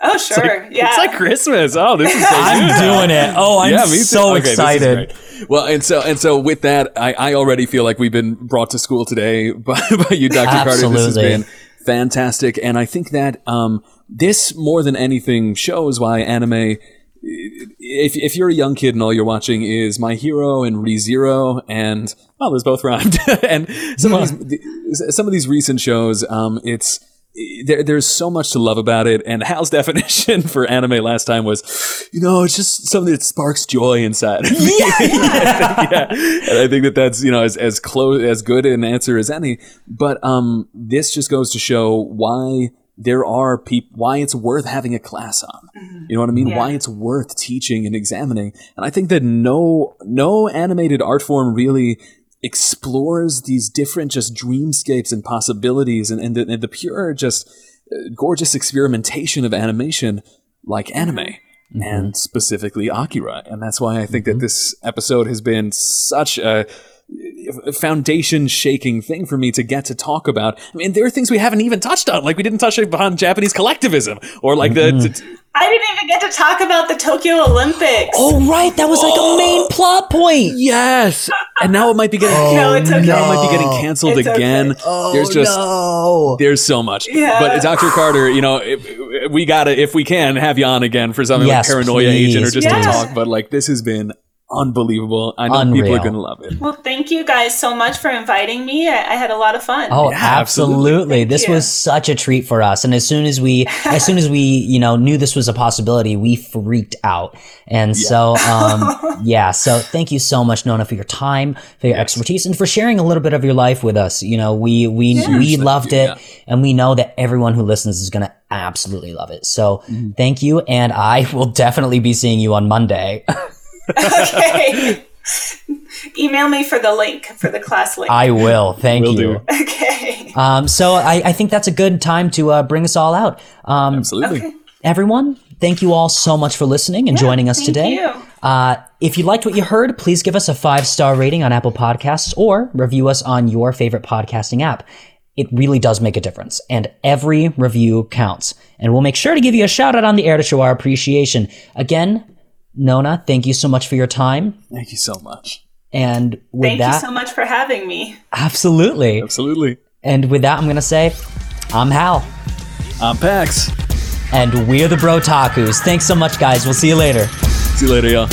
Oh sure, yeah. It's like Christmas. Oh, this is (laughs) so I'm doing it. Oh, I'm yeah, me too. so Okay, excited. Well, and so and so with that, I, I already feel like we've been brought to school today (laughs) by, by you, Dr. Carter. This has been fantastic, and I think that um, this more than anything shows why anime. If, if you're a young kid and all you're watching is My Hero and ReZero and well, those both rhymed, (laughs) and some of these some of these recent shows, um, it's there, there's so much to love about it. And Hal's (laughs) definition for anime last time was, you know, it's just something that sparks joy inside. me. (laughs) yeah. And I think that that's, you know, as, as close, as good an answer as any. But, um, this just goes to show why there are people, why it's worth having a class on. You know what I mean? Yeah. Why it's worth teaching and examining. And I think that no, no animated art form really explores these different just dreamscapes and possibilities and, and, the, and the pure just uh, gorgeous experimentation of animation like anime mm-hmm. and mm-hmm. specifically Akira. And that's why I think that mm-hmm. this episode has been such a foundation shaking thing for me to get to talk about. I mean, there are things we haven't even touched on, like we didn't touch upon Japanese collectivism or like the, mm-hmm. the I didn't even get to talk about the Tokyo Olympics. Oh, right. That was like a main (gasps) plot point. yes, and now it might be getting (laughs) No, it's okay. now it might be getting canceled It's okay. again. Oh, There's just no. There's so much. Yeah. But uh, Dr. Carter, you know, if, we gotta, if we can, have you on again for something Yes, like Paranoia Agent or just please. to talk. But like, this has been unbelievable. I know people are gonna love it. Well, thank you guys so much for inviting me. I, I had a lot of fun. Oh, Yeah, absolutely. absolutely. This you. was such a treat for us. And as soon as we, as soon as we, you know, knew this was a possibility, we freaked out. And so, um, (laughs) yeah. So thank you so much, Nona, for your time, for your expertise and for sharing a little bit of your life with us. You know, we, we, we loved you, it yeah. and we know that everyone who listens is going to absolutely love it. So Mm-hmm. thank you. And I will definitely be seeing you on Monday. (laughs) okay. Email me for the link for the class link. I will. Thank Will you. do. okay. Um, so I, I think that's a good time to uh, bring us all out. Um, Absolutely. everyone, thank you all so much for listening and joining us today. thank today. you. Uh, if you liked what you heard, please give us a five star rating on Apple Podcasts or review us on your favorite podcasting app. It really does make a difference, and every review counts. And we'll make sure to give you a shout out on the air to show our appreciation. Again, Nona, thank you so much for your time. Thank you so much. And with Thank that, thank you so much for having me. absolutely. Absolutely. And with that, I'm going to say, I'm Hal. I'm Pax. and we're the Bro Takus. Thanks so much, guys. We'll see you later. See you later, y'all.